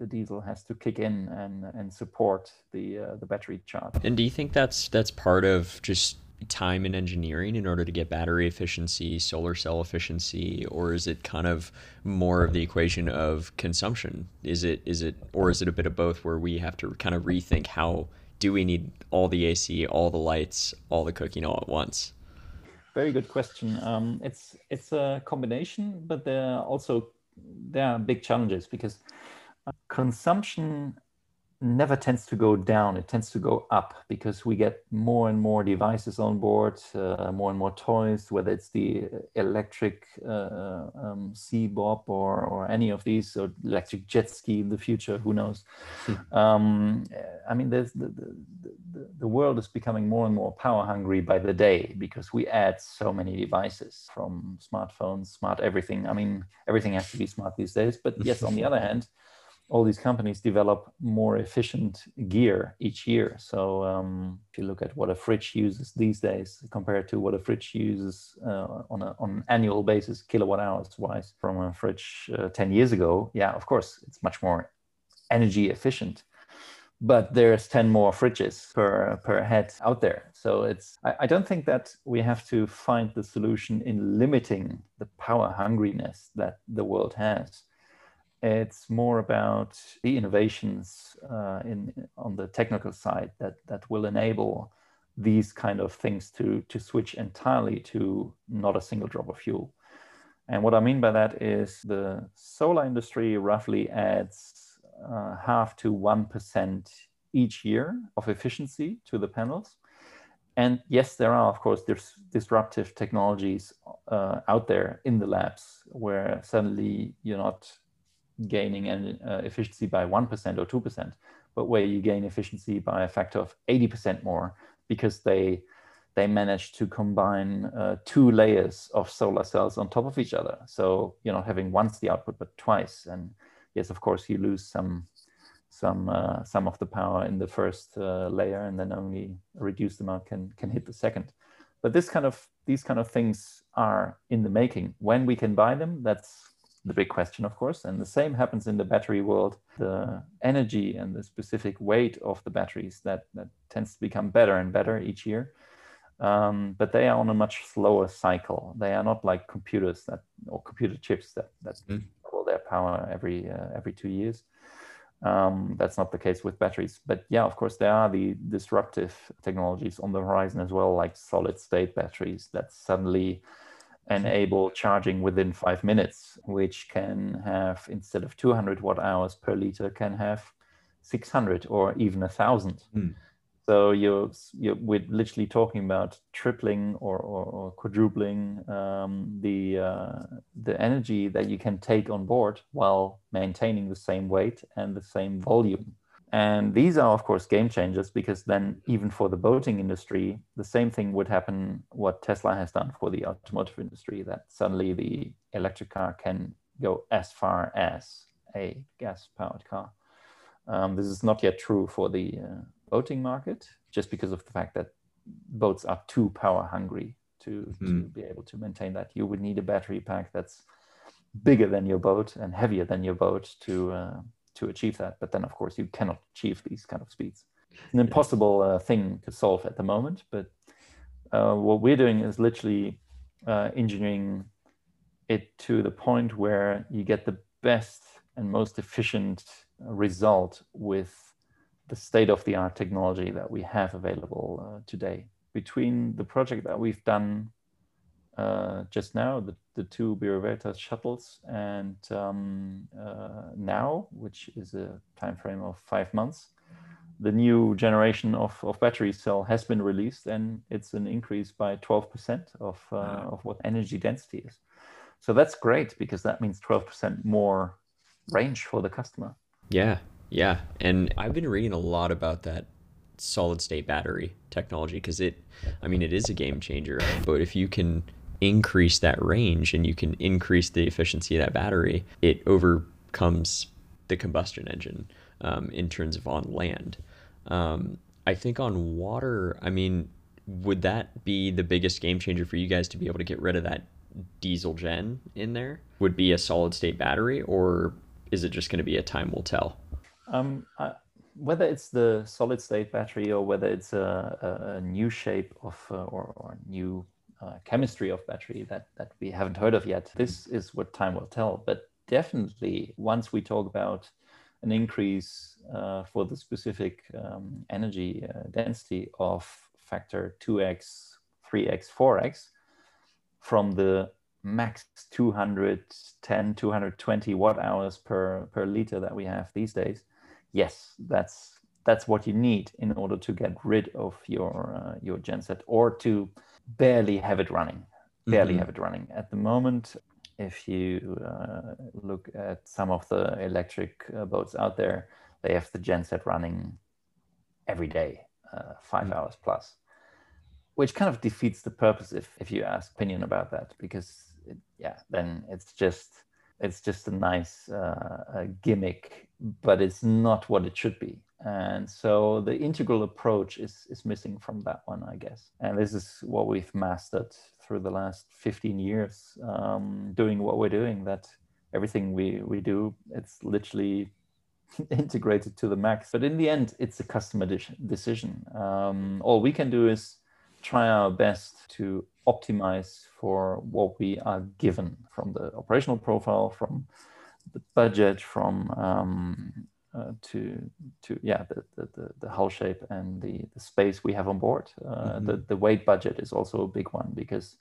the diesel has to kick in and and support the uh, the battery charge and do you think that's that's part of just time and engineering in order to get battery efficiency, solar cell efficiency, or is it kind of more of the equation of consumption? Is it is it or is it a bit of both where we have to kind of rethink how do we need all the AC, all the lights, all the cooking all at once? Very good question. Um, it's it's a combination, but there are also there are big challenges because consumption never tends to go down it tends to go up because we get more and more devices on board uh, more and more toys whether it's the electric uh, um, Seabob or, or any of these or electric jet ski in the future who knows hmm. um, i mean the, the, the world is becoming more and more power hungry by the day because we add so many devices from smartphones smart everything i mean everything has to be smart these days but yes on the other hand all these companies develop more efficient gear each year. So um, if you look at what a fridge uses these days compared to what a fridge uses uh, on, a, on an annual basis, kilowatt hours wise, from a fridge uh, 10 years ago, yeah, of course, it's much more energy efficient. but there's 10 more fridges per per head out there so it's I, I, don't think that we have to find the solution in limiting the power hungriness that the world has it's more about the innovations uh, in on the technical side that that will enable these kind of things to to switch entirely to not a single drop of fuel and what i mean by that is the solar industry roughly adds uh, half to 1% each year of efficiency to the panels. And yes, there are, of course, there's disruptive technologies uh, out there in the labs where suddenly you're not gaining an uh, efficiency by 1% or 2%, but where you gain efficiency by a factor of 80% more because they they manage to combine uh, two layers of solar cells on top of each other. So you're not having once the output, but twice. And yes, of course, you lose some some uh, some of the power in the first uh, layer, and then only a reduced amount can can hit the second. But this kind of these kind of things are in the making. When we can buy them, that's the big question, of course. And the same happens in the battery world. The energy and the specific weight of the batteries that that tends to become better and better each year. Um, but they are on a much slower cycle. They are not like computers that or computer chips that that mm their power every uh, every two years. Um, that's not the case with batteries. But yeah, of course, there are the disruptive technologies on the horizon as well, like solid state batteries that suddenly enable charging within five minutes, which can have, instead of 200 watt hours per liter, can have 600 or even a thousand. Mm. So you're, you're we're literally talking about tripling or, or, or quadrupling um, the uh, the energy that you can take on board while maintaining the same weight and the same volume. And these are, of course, game changers because then, even for the boating industry, the same thing would happen what Tesla has done for the automotive industry that suddenly the electric car can go as far as a gas powered car. Um, this is not yet true for the uh, boating market just because of the fact that boats are too power hungry to, mm. to be able to maintain that. You would need a battery pack that's bigger than your boat and heavier than your boat to uh, to achieve that. But then, of course, you cannot achieve these kind of speeds. It's an impossible uh, thing to solve at the moment. But uh, what we're doing is literally uh, engineering it to the point where you get the best and most efficient result with the state of the art technology that we have available uh, today. Between the project that we've done uh, just now, the, the two Bureau Veritas shuttles, and um, uh, now, which is a time frame of five months, the new generation of, of battery cell has been released, and it's an increase by 12% of, uh, of what energy density is. So that's great because that means 12% more range for the customer. Yeah, yeah, and I've been reading a lot about that solid state battery technology because it, I mean, it is a game changer. But if you can increase that range and you can increase the efficiency of that battery, it overcomes the combustion engine um, in terms of on land. Um, I think on water, I mean, would that be the biggest game changer for you guys to be able to get rid of that diesel gen in there? Would be a solid state battery, or is it just going to be a time will tell? Um, I, whether it's the solid state battery or whether it's a, a, a new shape of uh, or, or new uh, chemistry of battery that, that we haven't heard of yet, this is what time will tell. But definitely, once we talk about an increase uh, for the specific um, energy uh, density of factor 2x, 3x, 4x from the max 210, 220 watt hours per, per liter that we have these days yes, that's that's what you need in order to get rid of your uh, your genset or to barely have it running barely mm-hmm. have it running at the moment if you uh, look at some of the electric uh, boats out there they have the genset running every day uh, 5 mm-hmm. hours plus which kind of defeats the purpose if, if you ask opinion about that because it, yeah then it's just it's just a nice uh, gimmick, but it's not what it should be. And so the integral approach is, is missing from that one, I guess. And this is what we've mastered through the last 15 years, um, doing what we're doing, that everything we, we do, it's literally integrated to the max. But in the end, it's a customer decision. Um, all we can do is try our best to optimize for what we are given from the operational profile, from the budget, from um, uh, to to yeah the, the, the hull shape and the, the space we have on board. Uh, mm-hmm. The the weight budget is also a big one because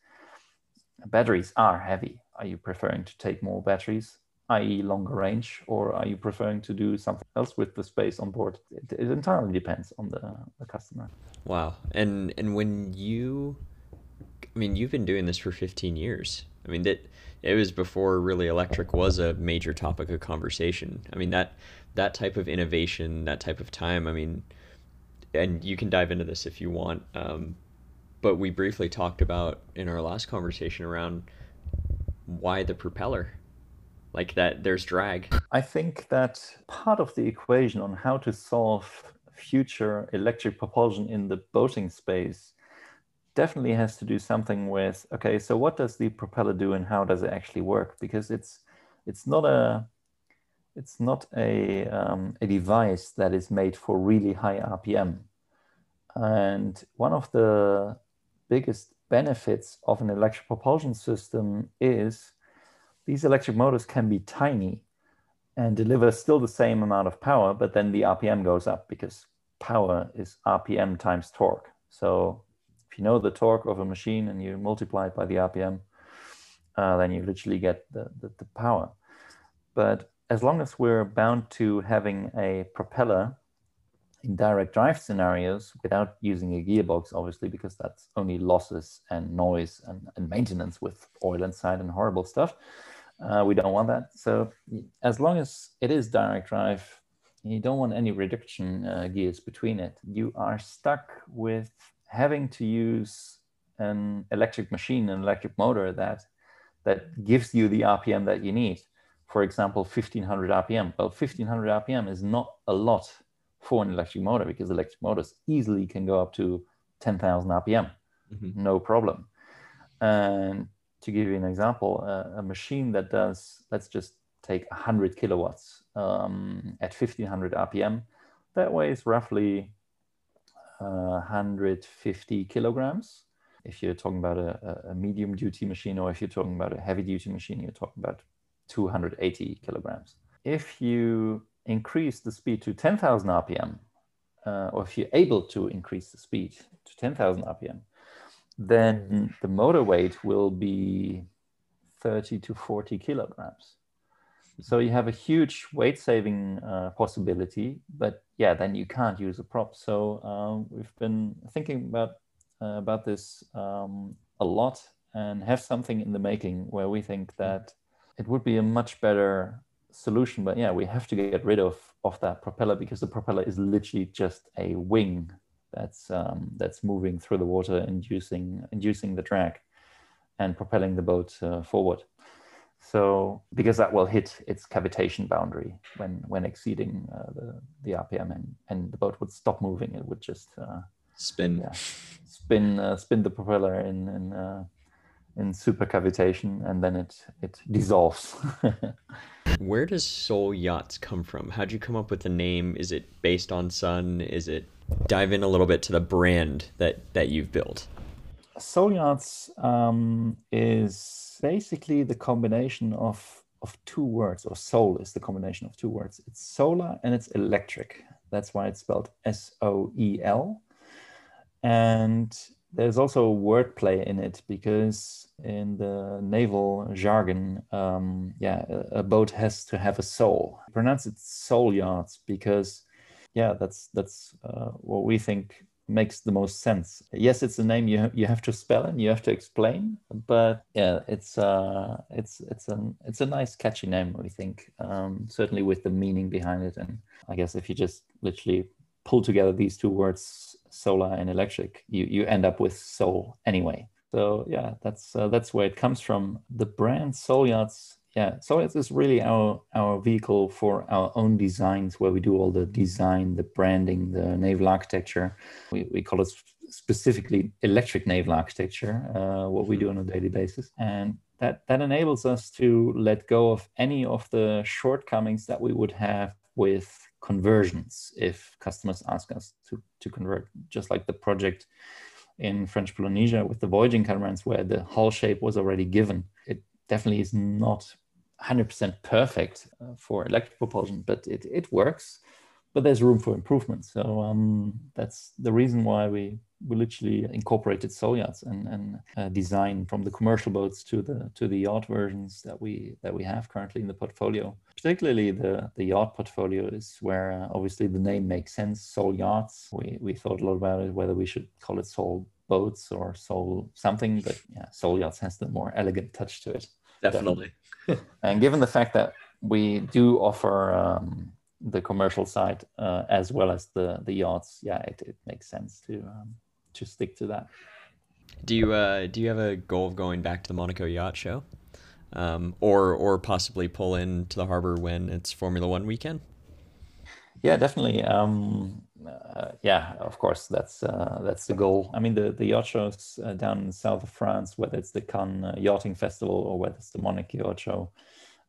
batteries are heavy. Are you preferring to take more batteries? i.e., longer range, or are you preferring to do something else with the space on board? It, it entirely depends on the, the customer. Wow. And and when you, I mean, you've been doing this for 15 years. I mean, that it was before really electric was a major topic of conversation. I mean, that that type of innovation, that type of time. I mean, and you can dive into this if you want. Um, but we briefly talked about in our last conversation around why the propeller like that there's drag i think that part of the equation on how to solve future electric propulsion in the boating space definitely has to do something with okay so what does the propeller do and how does it actually work because it's it's not a it's not a um, a device that is made for really high rpm and one of the biggest benefits of an electric propulsion system is these electric motors can be tiny and deliver still the same amount of power, but then the RPM goes up because power is RPM times torque. So if you know the torque of a machine and you multiply it by the RPM, uh, then you literally get the, the, the power. But as long as we're bound to having a propeller in direct drive scenarios without using a gearbox, obviously, because that's only losses and noise and, and maintenance with oil inside and horrible stuff. Uh, we don't want that. So as long as it is direct drive, you don't want any reduction uh, gears between it. You are stuck with having to use an electric machine, an electric motor that that gives you the RPM that you need. For example, 1500 RPM. Well, 1500 RPM is not a lot for an electric motor because electric motors easily can go up to 10,000 RPM, mm-hmm. no problem. And to give you an example, uh, a machine that does, let's just take 100 kilowatts um, at 1500 RPM, that weighs roughly uh, 150 kilograms. If you're talking about a, a medium duty machine or if you're talking about a heavy duty machine, you're talking about 280 kilograms. If you increase the speed to 10,000 RPM, uh, or if you're able to increase the speed to 10,000 RPM, then the motor weight will be 30 to 40 kilograms. So you have a huge weight saving uh, possibility, but yeah, then you can't use a prop. So um, we've been thinking about uh, about this um, a lot and have something in the making where we think that it would be a much better solution but yeah we have to get rid of of that propeller because the propeller is literally just a wing that's um, that's moving through the water inducing inducing the drag and propelling the boat uh, forward so because that will hit its cavitation boundary when when exceeding uh, the the rpm and and the boat would stop moving. It would just uh, spin. yeah, spin uh, spin the propeller in in uh, in supercavitation and then it it dissolves. Where does Soel Yachts come from? How'd you come up with the name? Is it based on sun? Is it dive in a little bit to the brand that that you've built yachts um, is basically the combination of of two words or Soel is the combination of two words. It's solar and it's electric. That's why it's spelled s-o-e-l and there's also a wordplay in it because in the naval jargon, um, yeah, a, a, boat has to have a soul. pronounce it soul yachts because, yeah, that's that's uh, what we think makes the most sense. Yes, it's a name you you have to spell and you have to explain, but yeah, it's uh, it's it's an it's a nice catchy name. We think um, certainly with the meaning behind it, and I guess if you just literally pull together these two words solar and electric you you end up with Soel anyway so yeah that's uh, that's where it comes from the brand Soel Yachts yeah yachts is really our our vehicle for our own designs where we do all the design the branding the naval architecture. We, we call it specifically electric naval architecture uh, what we do on a daily basis. And that that enables us to let go of any of the shortcomings that we would have with conversions if customers ask us to, to convert, just like the project in French Polynesia with the voyaging catamarans where the hull shape was already given. It definitely is not 100% perfect uh, for electric propulsion, but it, it works. But there's room for improvement. So um, that's the reason why we we literally incorporated yachts and, and uh, design from the commercial boats to the to the yacht versions that we that we have currently in the portfolio. Particularly the the yacht portfolio is where uh, obviously the name makes sense. Soel Yachts. We we thought a lot about it whether we should call it Soel boats or Soel something, but yeah, Soel Yachts has the more elegant touch to it. Definitely. and given the fact that we do offer um, the commercial side uh, as well as the the yachts, yeah, it, it makes sense to um, to stick to that. Do you uh, do you have a goal of going back to the Monaco Yacht Show, um, or or possibly pull into the harbor when it's Formula One weekend? Yeah, definitely. Um, uh, yeah, of course, that's uh, that's the goal. I mean, the the yacht shows uh, down in the south of France, whether it's the Cannes uh, Yachting Festival or whether it's the Monaco Yacht Show.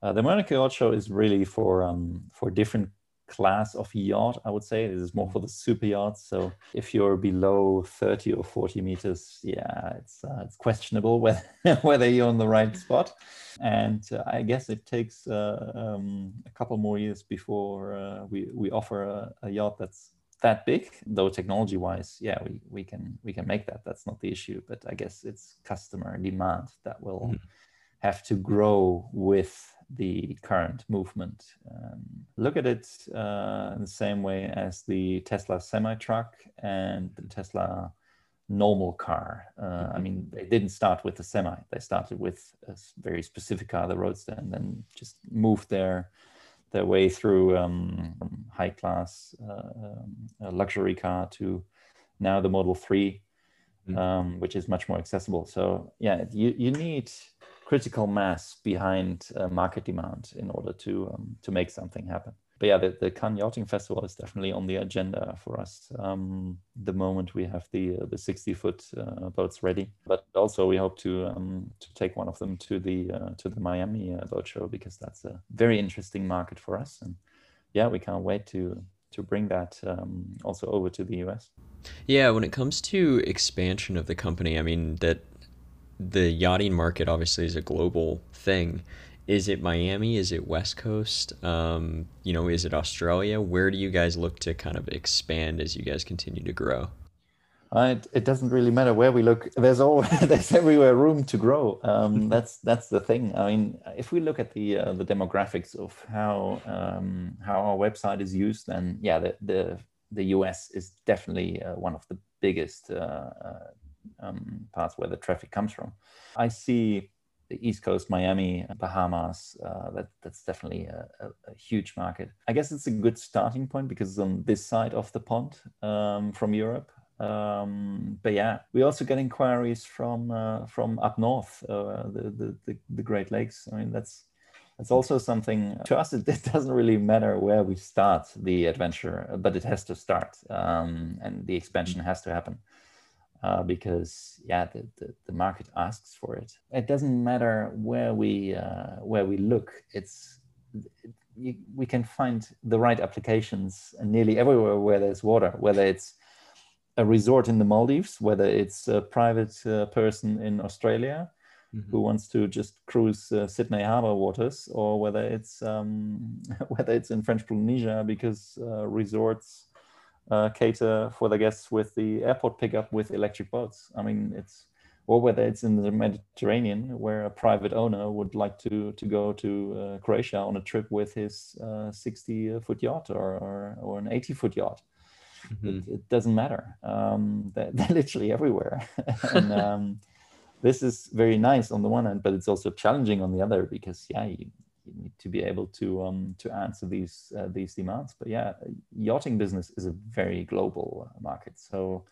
Uh, the Monaco Yacht Show is really for um, for different class of yacht, I would say. This is more for the super yachts. So if you're below 30 or 40 meters, yeah, it's uh, it's questionable whether whether you're on the right spot. And I guess it takes um, a couple more years before we we offer a, a, yacht that's that big. Though technology wise, yeah, we we can we can make that. That's not the issue. But I guess it's customer demand that will. Mm-hmm have to grow with the current movement. Um, look at it uh, in the same way as the Tesla semi truck and the Tesla normal car. Uh, mm-hmm. I mean, they didn't start with the semi, they started with a very specific car, the Roadster, and then just moved their their way through um, high class uh, um, luxury car to now the Model 3, mm-hmm. um, which is much more accessible. So, yeah, you, you need critical mass behind uh, market demand in order to um, to make something happen. But yeah, the, the Cannes Yachting Festival is definitely on the agenda for us. Um, the moment we have the uh, the 60 foot uh, boats ready, but also we hope to um, to take one of them to the uh, to the Miami uh, boat show because that's a very interesting market for us. And yeah, we can't wait to to bring that um, also over to the US. Yeah, when it comes to expansion of the company, I mean that the yachting market obviously is a global thing. Is it Miami? Is it West Coast? Um, you know, is it Australia? Where do you guys look to kind of expand as you guys continue to grow? Uh, it, it doesn't really matter where we look. There's all there's everywhere room to grow. Um, that's that's the thing. I mean, if we look at the uh, the demographics of how um, how our website is used, then yeah, the the, the US is definitely uh, one of the biggest uh, uh, um, parts where the traffic comes from. I see the East Coast, Miami, Bahamas. Uh, that that's definitely a, a, a, huge market. I guess it's a good starting point because it's on this side of the pond um, from Europe. Um, but yeah, we also get inquiries from uh, from up north, uh, the, the, the the Great Lakes. I mean, that's that's also something to us. It, it, doesn't really matter where we start the adventure, but it has to start, um, and the expansion has to happen uh, because yeah, the, the, the, market asks for it. It doesn't matter where we uh, where we look. It's it, you, we can find the right applications nearly everywhere where there's water, whether it's a resort in the Maldives, whether it's a private uh, person in Australia mm-hmm. who wants to just cruise uh, Sydney Harbour waters, or whether it's um, whether it's in French Polynesia because uh, resorts uh, cater for the guests with the airport pickup with electric boats. I mean, it's or whether it's in the Mediterranean where a private owner would like to to go to uh, Croatia on a trip with his uh, 60 foot yacht or, or, or an 80 foot yacht. Mm-hmm. It, it, doesn't matter. Um, they're, they're, literally everywhere. and um, this is very nice on the one hand, but it's also challenging on the other because yeah, you, you need to be able to um, to answer these uh, these demands. But yeah, yachting business is a very global uh, market, so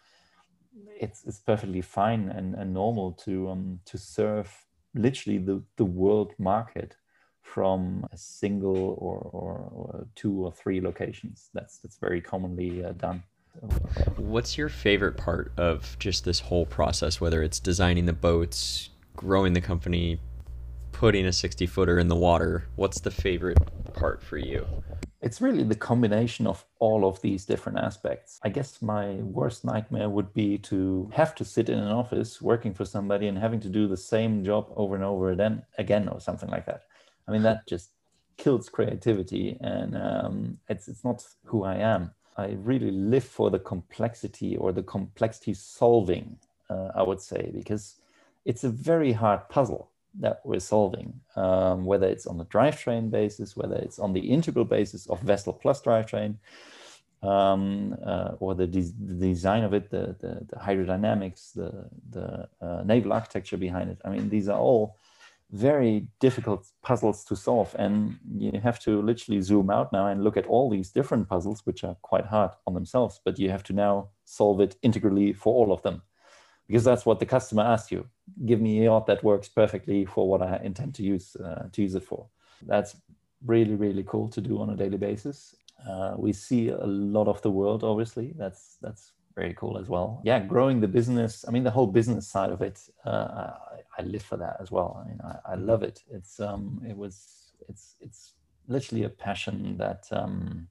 it's it's perfectly fine and, and normal to um, to serve literally the, the world market from a single or, or, or two or three locations. That's that's very commonly uh, done. What's your favorite part of just this whole process? Whether it's designing the boats, growing the company, putting a 60 footer in the water, what's the favorite part for you? it's really the combination of all of these different aspects. I guess my worst nightmare would be to have to sit in an office working for somebody and having to do the same job over and over again, again or something like that. I mean, that just kills creativity, and um, it's it's not who I am. I really live for the complexity or the complexity solving. Uh, I would say because it's a very hard puzzle that we're solving, um, whether it's on the drivetrain basis, whether it's on the integral basis of vessel plus drivetrain, um, uh, or the, de- the, design of it, the, the, the hydrodynamics, the, the uh, naval architecture behind it. I mean, these are all very difficult puzzles to solve. And you have to literally zoom out now and look at all these different puzzles, which are quite hard on themselves, but you have to now solve it integrally for all of them because that's what the customer asks you. Give me a yacht that works perfectly for what I intend to use uh, to use it for. That's really really cool to do on a daily basis. Uh, we see a lot of the world, obviously. That's that's very cool as well. Yeah, growing the business. I mean, the whole business side of it. Uh, I, I, live for that as well. I mean, I, I love it. It's um, it was it's it's literally a passion that um,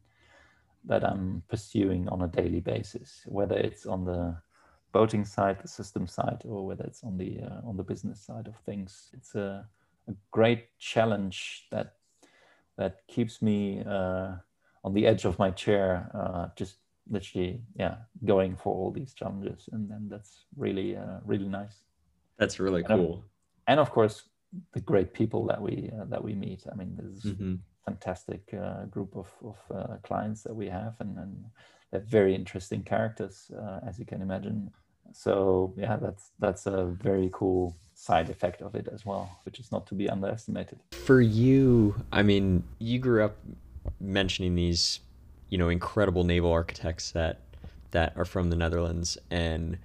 that I'm pursuing on a daily basis, whether it's on the boating side, the system side, or whether it's on the uh, on the business side of things. It's a, a great challenge that that keeps me uh, on the edge of my chair, uh, just literally, yeah, going for all these challenges, and then that's really uh, really nice. That's really and cool. Of, and of course, the great people that we uh, that we meet. I mean, there's mm-hmm. fantastic uh, group of of clients that we have, and and they're very interesting characters, uh, as you can imagine. So yeah, that's that's a very cool side effect of it as well, which is not to be underestimated. For you, I mean, you grew up mentioning these, you know, incredible naval architects that that are from the Netherlands, and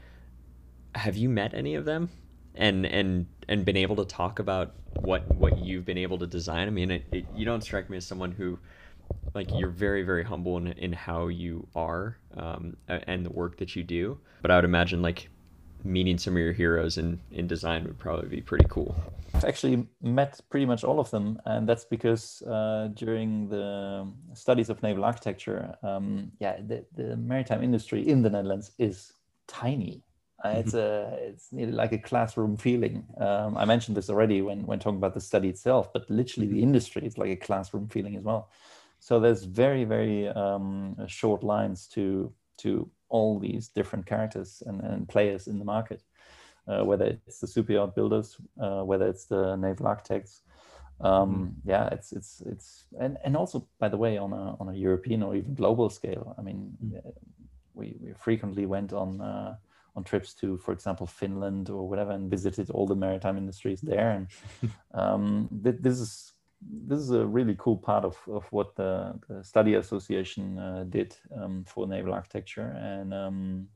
have you met any of them? and and and been able to talk about what what you've been able to design. I mean, it, it, you don't strike me as someone who like you're very very humble in, in how you are um, and the work that you do but i would imagine like meeting some of your heroes in in design would probably be pretty cool i've actually met pretty much all of them and that's because uh, during the studies of naval architecture um, yeah the, the maritime industry in the netherlands is tiny uh, it's mm-hmm. a it's like a classroom feeling. Um, I mentioned this already when when talking about the study itself, but literally the industry is like a classroom feeling as well. So there's very, very um, short lines to to all these different characters and, and players in the market, uh, whether it's the super yacht builders, uh, whether it's the naval architects. Um, mm-hmm. Yeah, it's it's it's and, and also by the way on a on a European or even global scale. I mean, mm-hmm. we we frequently went on. Uh, on trips to, for example, Finland or whatever, and visited all the maritime industries there. And um, th- this is this is a really cool part of, of what the, the study association uh, did um, for naval architecture. And um,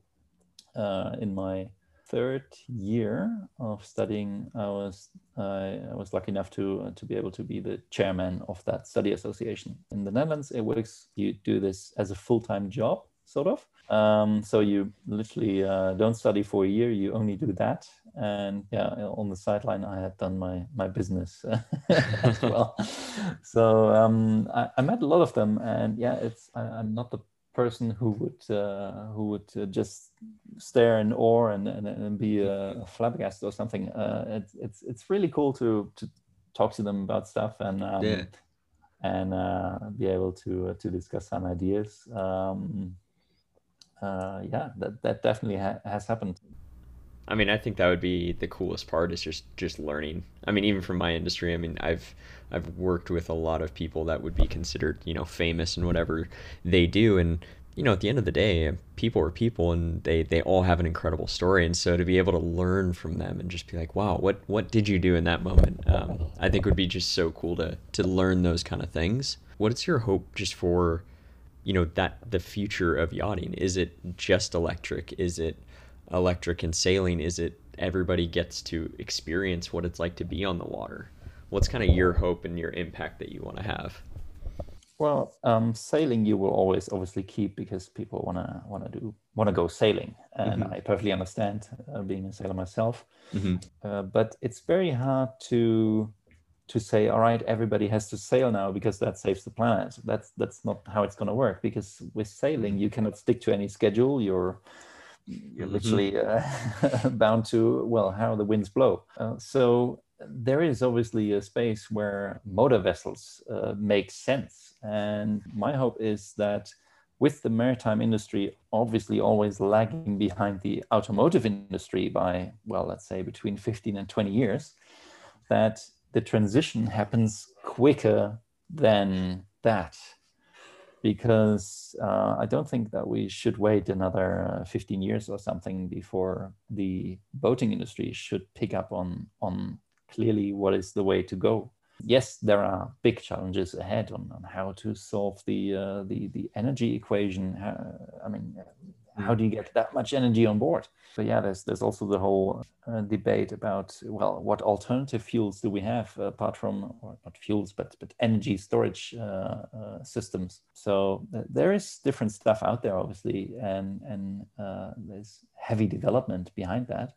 uh, in my third year of studying i was i was lucky enough to uh, to be able to be the chairman of that study association. In the netherlands it works you do this as a full-time job sort of. Um, so you literally uh, don't study for a year; you only do that. And yeah, on the sideline, I had done my my business as well. so um, I, I, met a lot of them, and yeah, it's I, am not the person who would uh, who would uh, just stare in awe and and, and be a, flabbergasted or something. Uh, it's it's it's really cool to to talk to them about stuff and um, yeah and uh, be able to uh, to discuss some ideas. Um, uh, yeah, that that definitely ha- has happened. I mean, I think that would be the coolest part is just just learning. I mean, even from my industry, I mean, I've I've worked with a lot of people that would be considered, you know, famous in whatever they do, and you know, at the end of the day, people are people, and they they all have an incredible story, and so to be able to learn from them and just be like, wow, what what did you do in that moment? Um, I think would be just so cool to to learn those kind of things. What's your hope just for you know that the future of yachting? Is it just electric? Is it electric and sailing is it everybody gets to experience what it's like to be on the water? What's kind of your hope and your impact that you want to have? Well um, sailing you will always obviously keep because people want to want to do want to go sailing. And mm-hmm. i perfectly understand uh, being a sailor myself. Mm-hmm. uh, but it's very hard to to say, all right, everybody has to sail now because that saves the planet. That's that's not how it's going to work. Because with sailing, you cannot stick to any schedule. You're you're mm-hmm. literally uh, bound to well how the winds blow. Uh, so there is obviously a space where motor vessels uh, make sense, and my hope is that with the maritime industry obviously always lagging behind the automotive industry by well let's say between 15 and 20 years that the transition happens quicker than that because uh, I don't think that we should wait another uh, 15 years or something before the boating industry should pick up on on clearly what is the way to go. Yes, there are big challenges ahead on, on how to solve the uh, the the energy equation. I mean, how do you get that much energy on board? So yeah, there's there's also the whole uh, debate about well, what alternative fuels do we have apart from or not fuels, but but energy storage uh, uh, systems. So uh, there is different stuff out there, obviously, and and uh, there's heavy development behind that.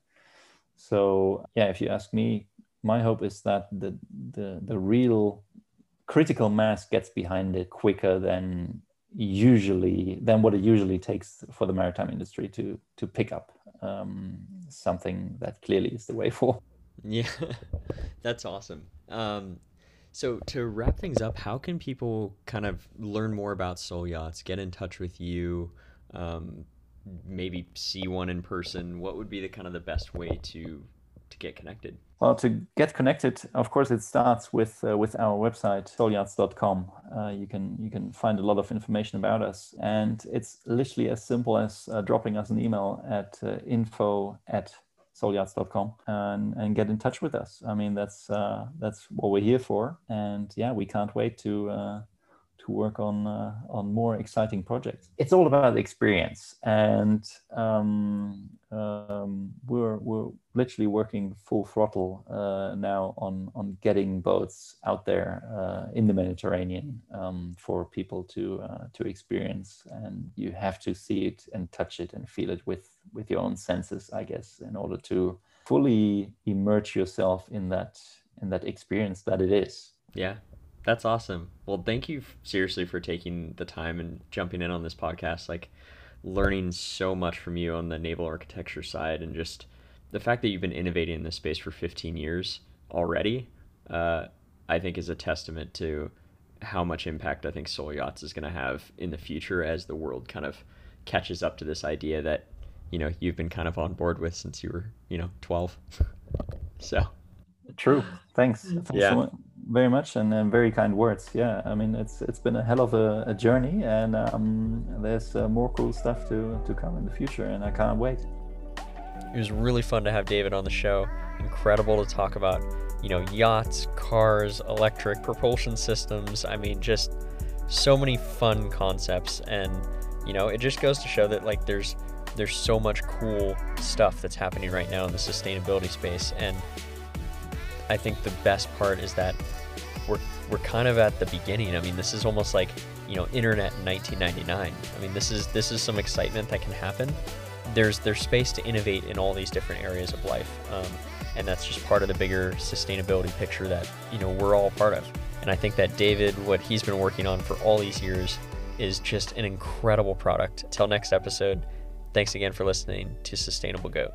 So yeah, if you ask me, my hope is that the the the real critical mass gets behind it quicker than usually than what it usually takes for the maritime industry to to pick up um, something that clearly is the way forward. Yeah, that's awesome. Um, so to wrap things up, how can people kind of learn more about Soel Yachts, get in touch with you, um, maybe see one in person? What would be the kind of the best way to to get connected? Well, to get connected, of course, it starts with uh, with our website soelyachts.com. Uh, you can you can find a lot of information about us, and it's literally as simple as uh, dropping us an email at uh, info at soelyachts.com and and get in touch with us. I mean, that's uh, that's what we're here for, and yeah, we can't wait to uh, to work on uh, on more exciting projects. It's all about experience, and um, um, we're we're literally working full throttle uh, now on on getting boats out there uh, in the Mediterranean um, for people to uh, to experience. And you have to see it and touch it and feel it with with your own senses, I guess, in order to fully immerse yourself in that in that experience that it is. Yeah, that's awesome. Well, thank you seriously for taking the time and jumping in on this podcast. Like, learning so much from you on the naval architecture side and just the fact that you've been innovating in this space for 15 years already, uh, I think is a testament to how much impact I think Soel Yachts is going to have in the future as the world kind of catches up to this idea that, you know, you've been kind of on board with since you were, you know, 12. so. True. Thanks. Thanks yeah. So very much and, and, very kind words. Yeah, I mean it's it's been a hell of a, a journey, and um, there's uh, more cool stuff to to come in the future, and I can't wait. It was really fun to have David on the show. Incredible to talk about, you know, yachts, cars, electric propulsion systems. I mean, just so many fun concepts, and you know, it just goes to show that like there's there's so much cool stuff that's happening right now in the sustainability space and I think the best part is that we're we're kind of at the beginning. I mean, this is almost like you know internet in 1999. I mean, this is this is some excitement that can happen. There's there's space to innovate in all these different areas of life, um, and that's just part of the bigger sustainability picture that you know we're all part of. And I think that David, what he's been working on for all these years, is just an incredible product. Till next episode, thanks again for listening to Sustainable Goat.